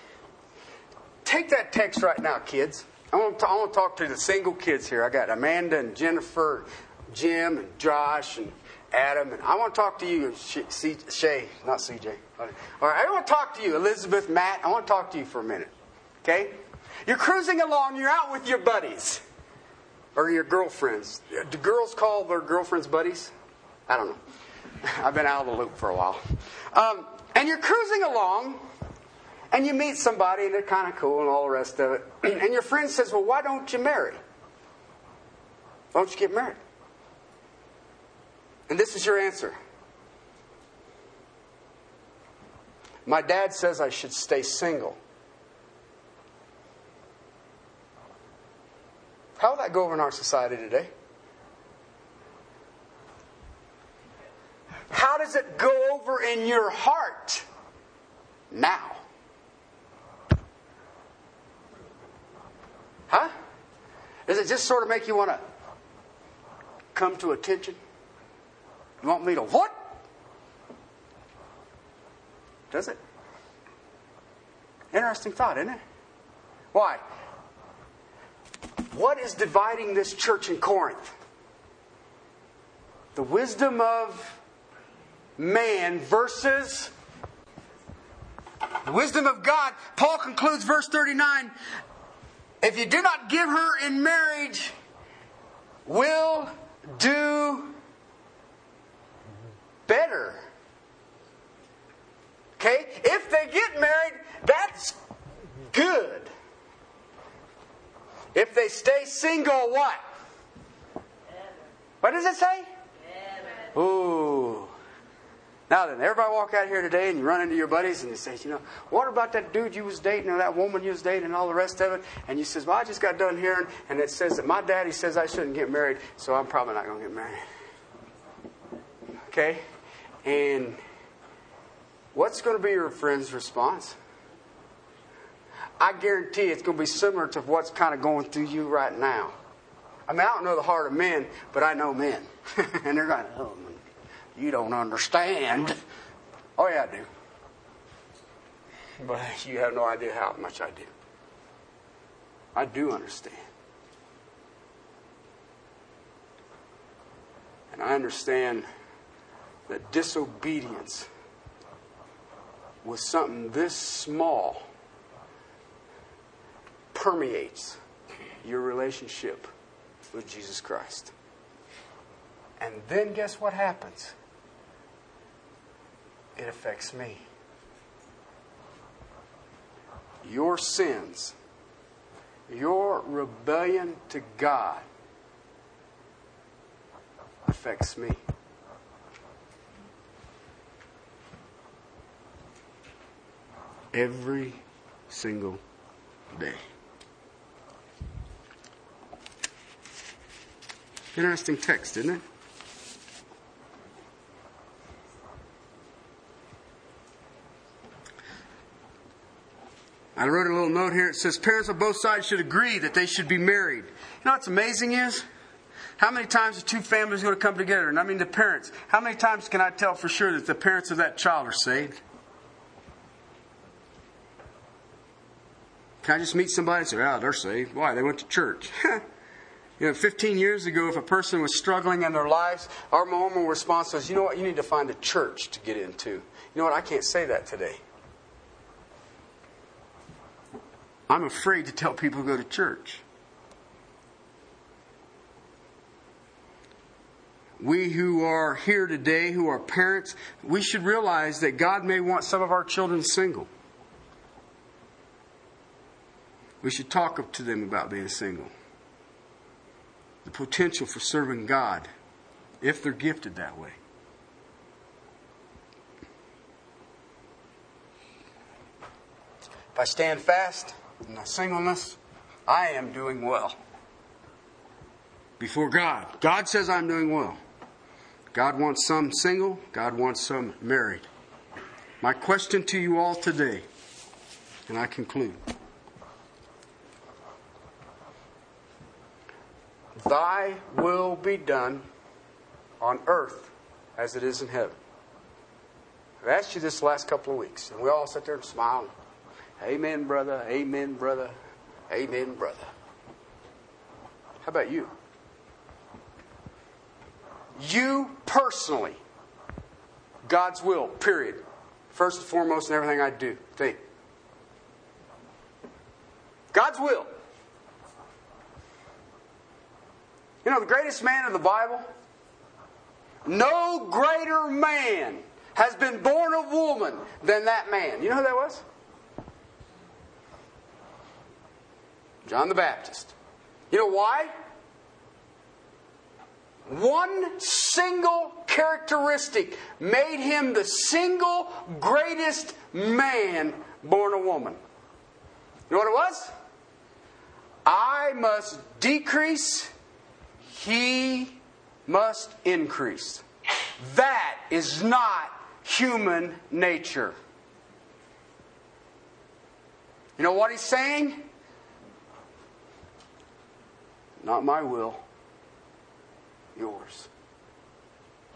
Take that text right now, kids. I want, to, I want to talk to the single kids here. I got Amanda and Jennifer, Jim and Josh and Adam, and I want to talk to you, Shay, not CJ. All right, I want to talk to you, Elizabeth, Matt. I want to talk to you for a minute. Okay? You're cruising along. You're out with your buddies or your girlfriends. Do girls call their girlfriends buddies? I don't know. I've been out of the loop for a while. Um, and you're cruising along, and you meet somebody, and they're kind of cool and all the rest of it. and your friend says, Well, why don't you marry? Why don't you get married? And this is your answer. My dad says I should stay single. How will that go over in our society today? How does it go over in your heart now? Huh? Does it just sort of make you want to come to attention? You want me to what? Does it? Interesting thought, isn't it? Why? What is dividing this church in Corinth? The wisdom of man versus the wisdom of God. Paul concludes verse 39 if you do not give her in marriage, will do better. Okay? If they get married, that's good. If they stay single, what? What does it say? Ooh. Now then, everybody walk out here today and you run into your buddies and you say, you know, what about that dude you was dating or that woman you was dating and all the rest of it? And you says, well, I just got done hearing and it says that my daddy says I shouldn't get married, so I'm probably not going to get married. Okay? And what's going to be your friend's response? I guarantee it's going to be similar to what's kind of going through you right now. I mean, I don't know the heart of men, but I know men. and they're going, oh, you don't understand. Oh, yeah, I do. But you have no idea how much I do. I do understand. And I understand that disobedience with something this small permeates your relationship with Jesus Christ. And then guess what happens? It affects me. Your sins, your rebellion to God affects me. Every single day. Interesting text, isn't it? I wrote a little note here. It says parents on both sides should agree that they should be married. You know what's amazing is? How many times are two families going to come together? And I mean the parents. How many times can I tell for sure that the parents of that child are saved? Can I just meet somebody and say, oh, they're saved? Why? They went to church. you know, 15 years ago, if a person was struggling in their lives, our normal response was, you know what, you need to find a church to get into. You know what, I can't say that today. I'm afraid to tell people to go to church. We who are here today, who are parents, we should realize that God may want some of our children single. We should talk to them about being single. The potential for serving God if they're gifted that way. If I stand fast, in my singleness, I am doing well. Before God. God says I'm doing well. God wants some single, God wants some married. My question to you all today, and I conclude Thy will be done on earth as it is in heaven. I've asked you this last couple of weeks, and we all sit there and smile. Amen, brother. Amen, brother. Amen, brother. How about you? You personally, God's will, period. First and foremost in everything I do, think. God's will. You know, the greatest man in the Bible? No greater man has been born of woman than that man. You know who that was? John the Baptist. You know why? One single characteristic made him the single greatest man born a woman. You know what it was? I must decrease, he must increase. That is not human nature. You know what he's saying? Not my will, yours.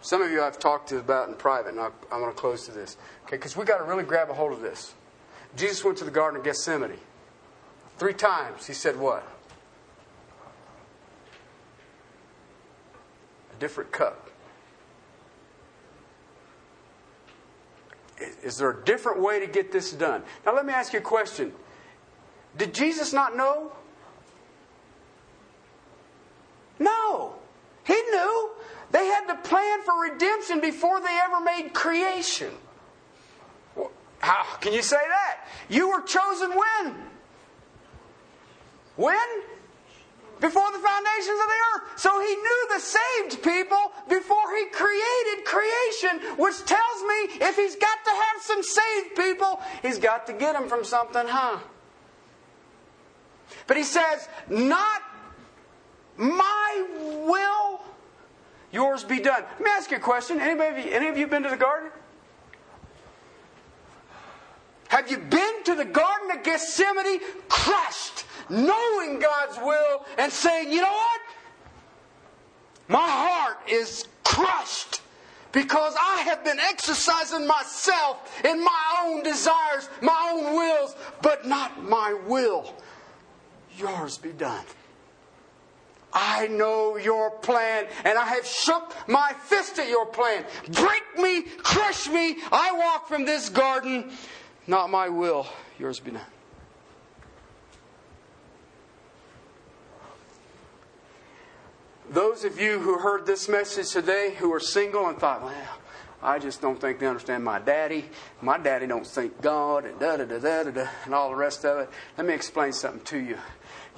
Some of you I've talked to about in private, and I'm going to close to this. Okay, because we got to really grab a hold of this. Jesus went to the Garden of Gethsemane. Three times he said what? A different cup. Is there a different way to get this done? Now, let me ask you a question. Did Jesus not know? No. He knew. They had to plan for redemption before they ever made creation. How can you say that? You were chosen when? When? Before the foundations of the earth. So he knew the saved people before he created creation, which tells me if he's got to have some saved people, he's got to get them from something, huh? But he says, not my will, yours be done. Let me ask you a question. Anybody, any of you been to the garden? Have you been to the Garden of Gethsemane crushed, knowing God's will and saying, you know what? My heart is crushed because I have been exercising myself in my own desires, my own wills, but not my will. Yours be done. I know your plan, and I have shook my fist at your plan. Break me, crush me. I walk from this garden not my will, yours be done. Those of you who heard this message today who are single and thought, well, I just don't think they understand my daddy. My daddy don't think God and da da da da da and all the rest of it. Let me explain something to you.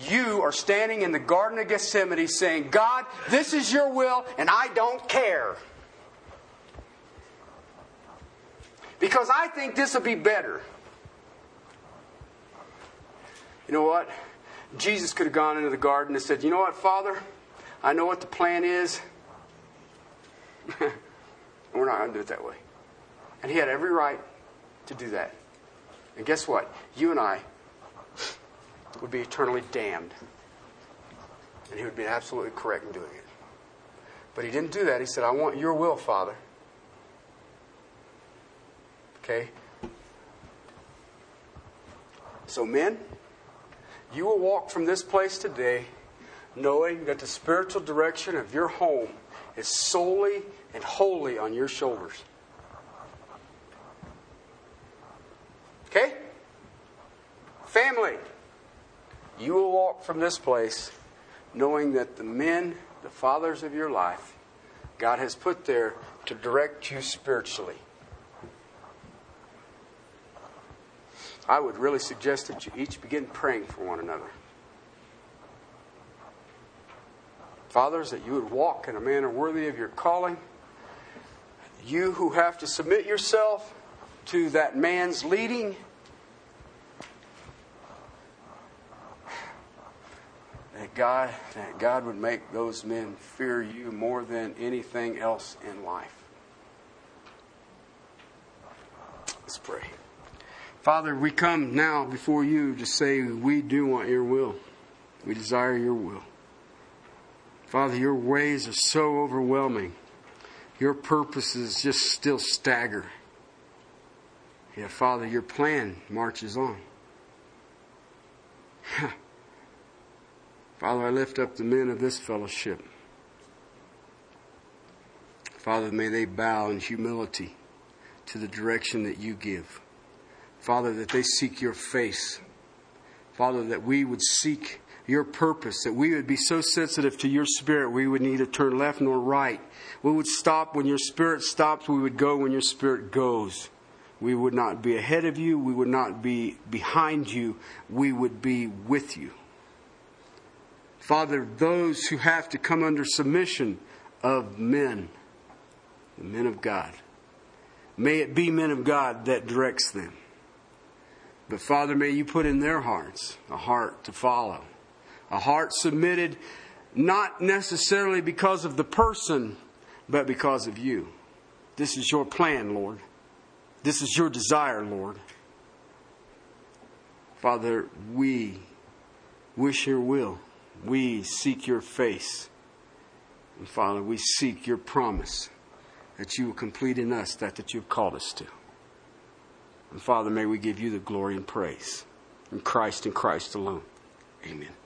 You are standing in the Garden of Gethsemane saying, God, this is your will and I don't care. because I think this will be better. You know what? Jesus could have gone into the garden and said, You know what, Father? I know what the plan is. We're not going to do it that way. And he had every right to do that. And guess what? You and I would be eternally damned. And he would be absolutely correct in doing it. But he didn't do that. He said, I want your will, Father. Okay? So, men, you will walk from this place today knowing that the spiritual direction of your home is solely and wholly on your shoulders. Okay? Family, you will walk from this place knowing that the men, the fathers of your life, God has put there to direct you spiritually. I would really suggest that you each begin praying for one another. Fathers, that you would walk in a manner worthy of your calling. You who have to submit yourself to that man's leading. God, that God would make those men fear you more than anything else in life. Let's pray. Father, we come now before you to say we do want your will. We desire your will. Father, your ways are so overwhelming. Your purposes just still stagger. Yet, Father, your plan marches on. Father, I lift up the men of this fellowship. Father, may they bow in humility to the direction that you give. Father, that they seek your face. Father, that we would seek your purpose, that we would be so sensitive to your spirit, we would neither turn left nor right. We would stop when your spirit stops, we would go when your spirit goes. We would not be ahead of you, we would not be behind you, we would be with you. Father, those who have to come under submission of men, the men of God, may it be men of God that directs them. But Father, may you put in their hearts a heart to follow, a heart submitted not necessarily because of the person, but because of you. This is your plan, Lord. This is your desire, Lord. Father, we wish your will. We seek your face. And Father, we seek your promise that you will complete in us that that you've called us to. And Father, may we give you the glory and praise in Christ and Christ alone. Amen.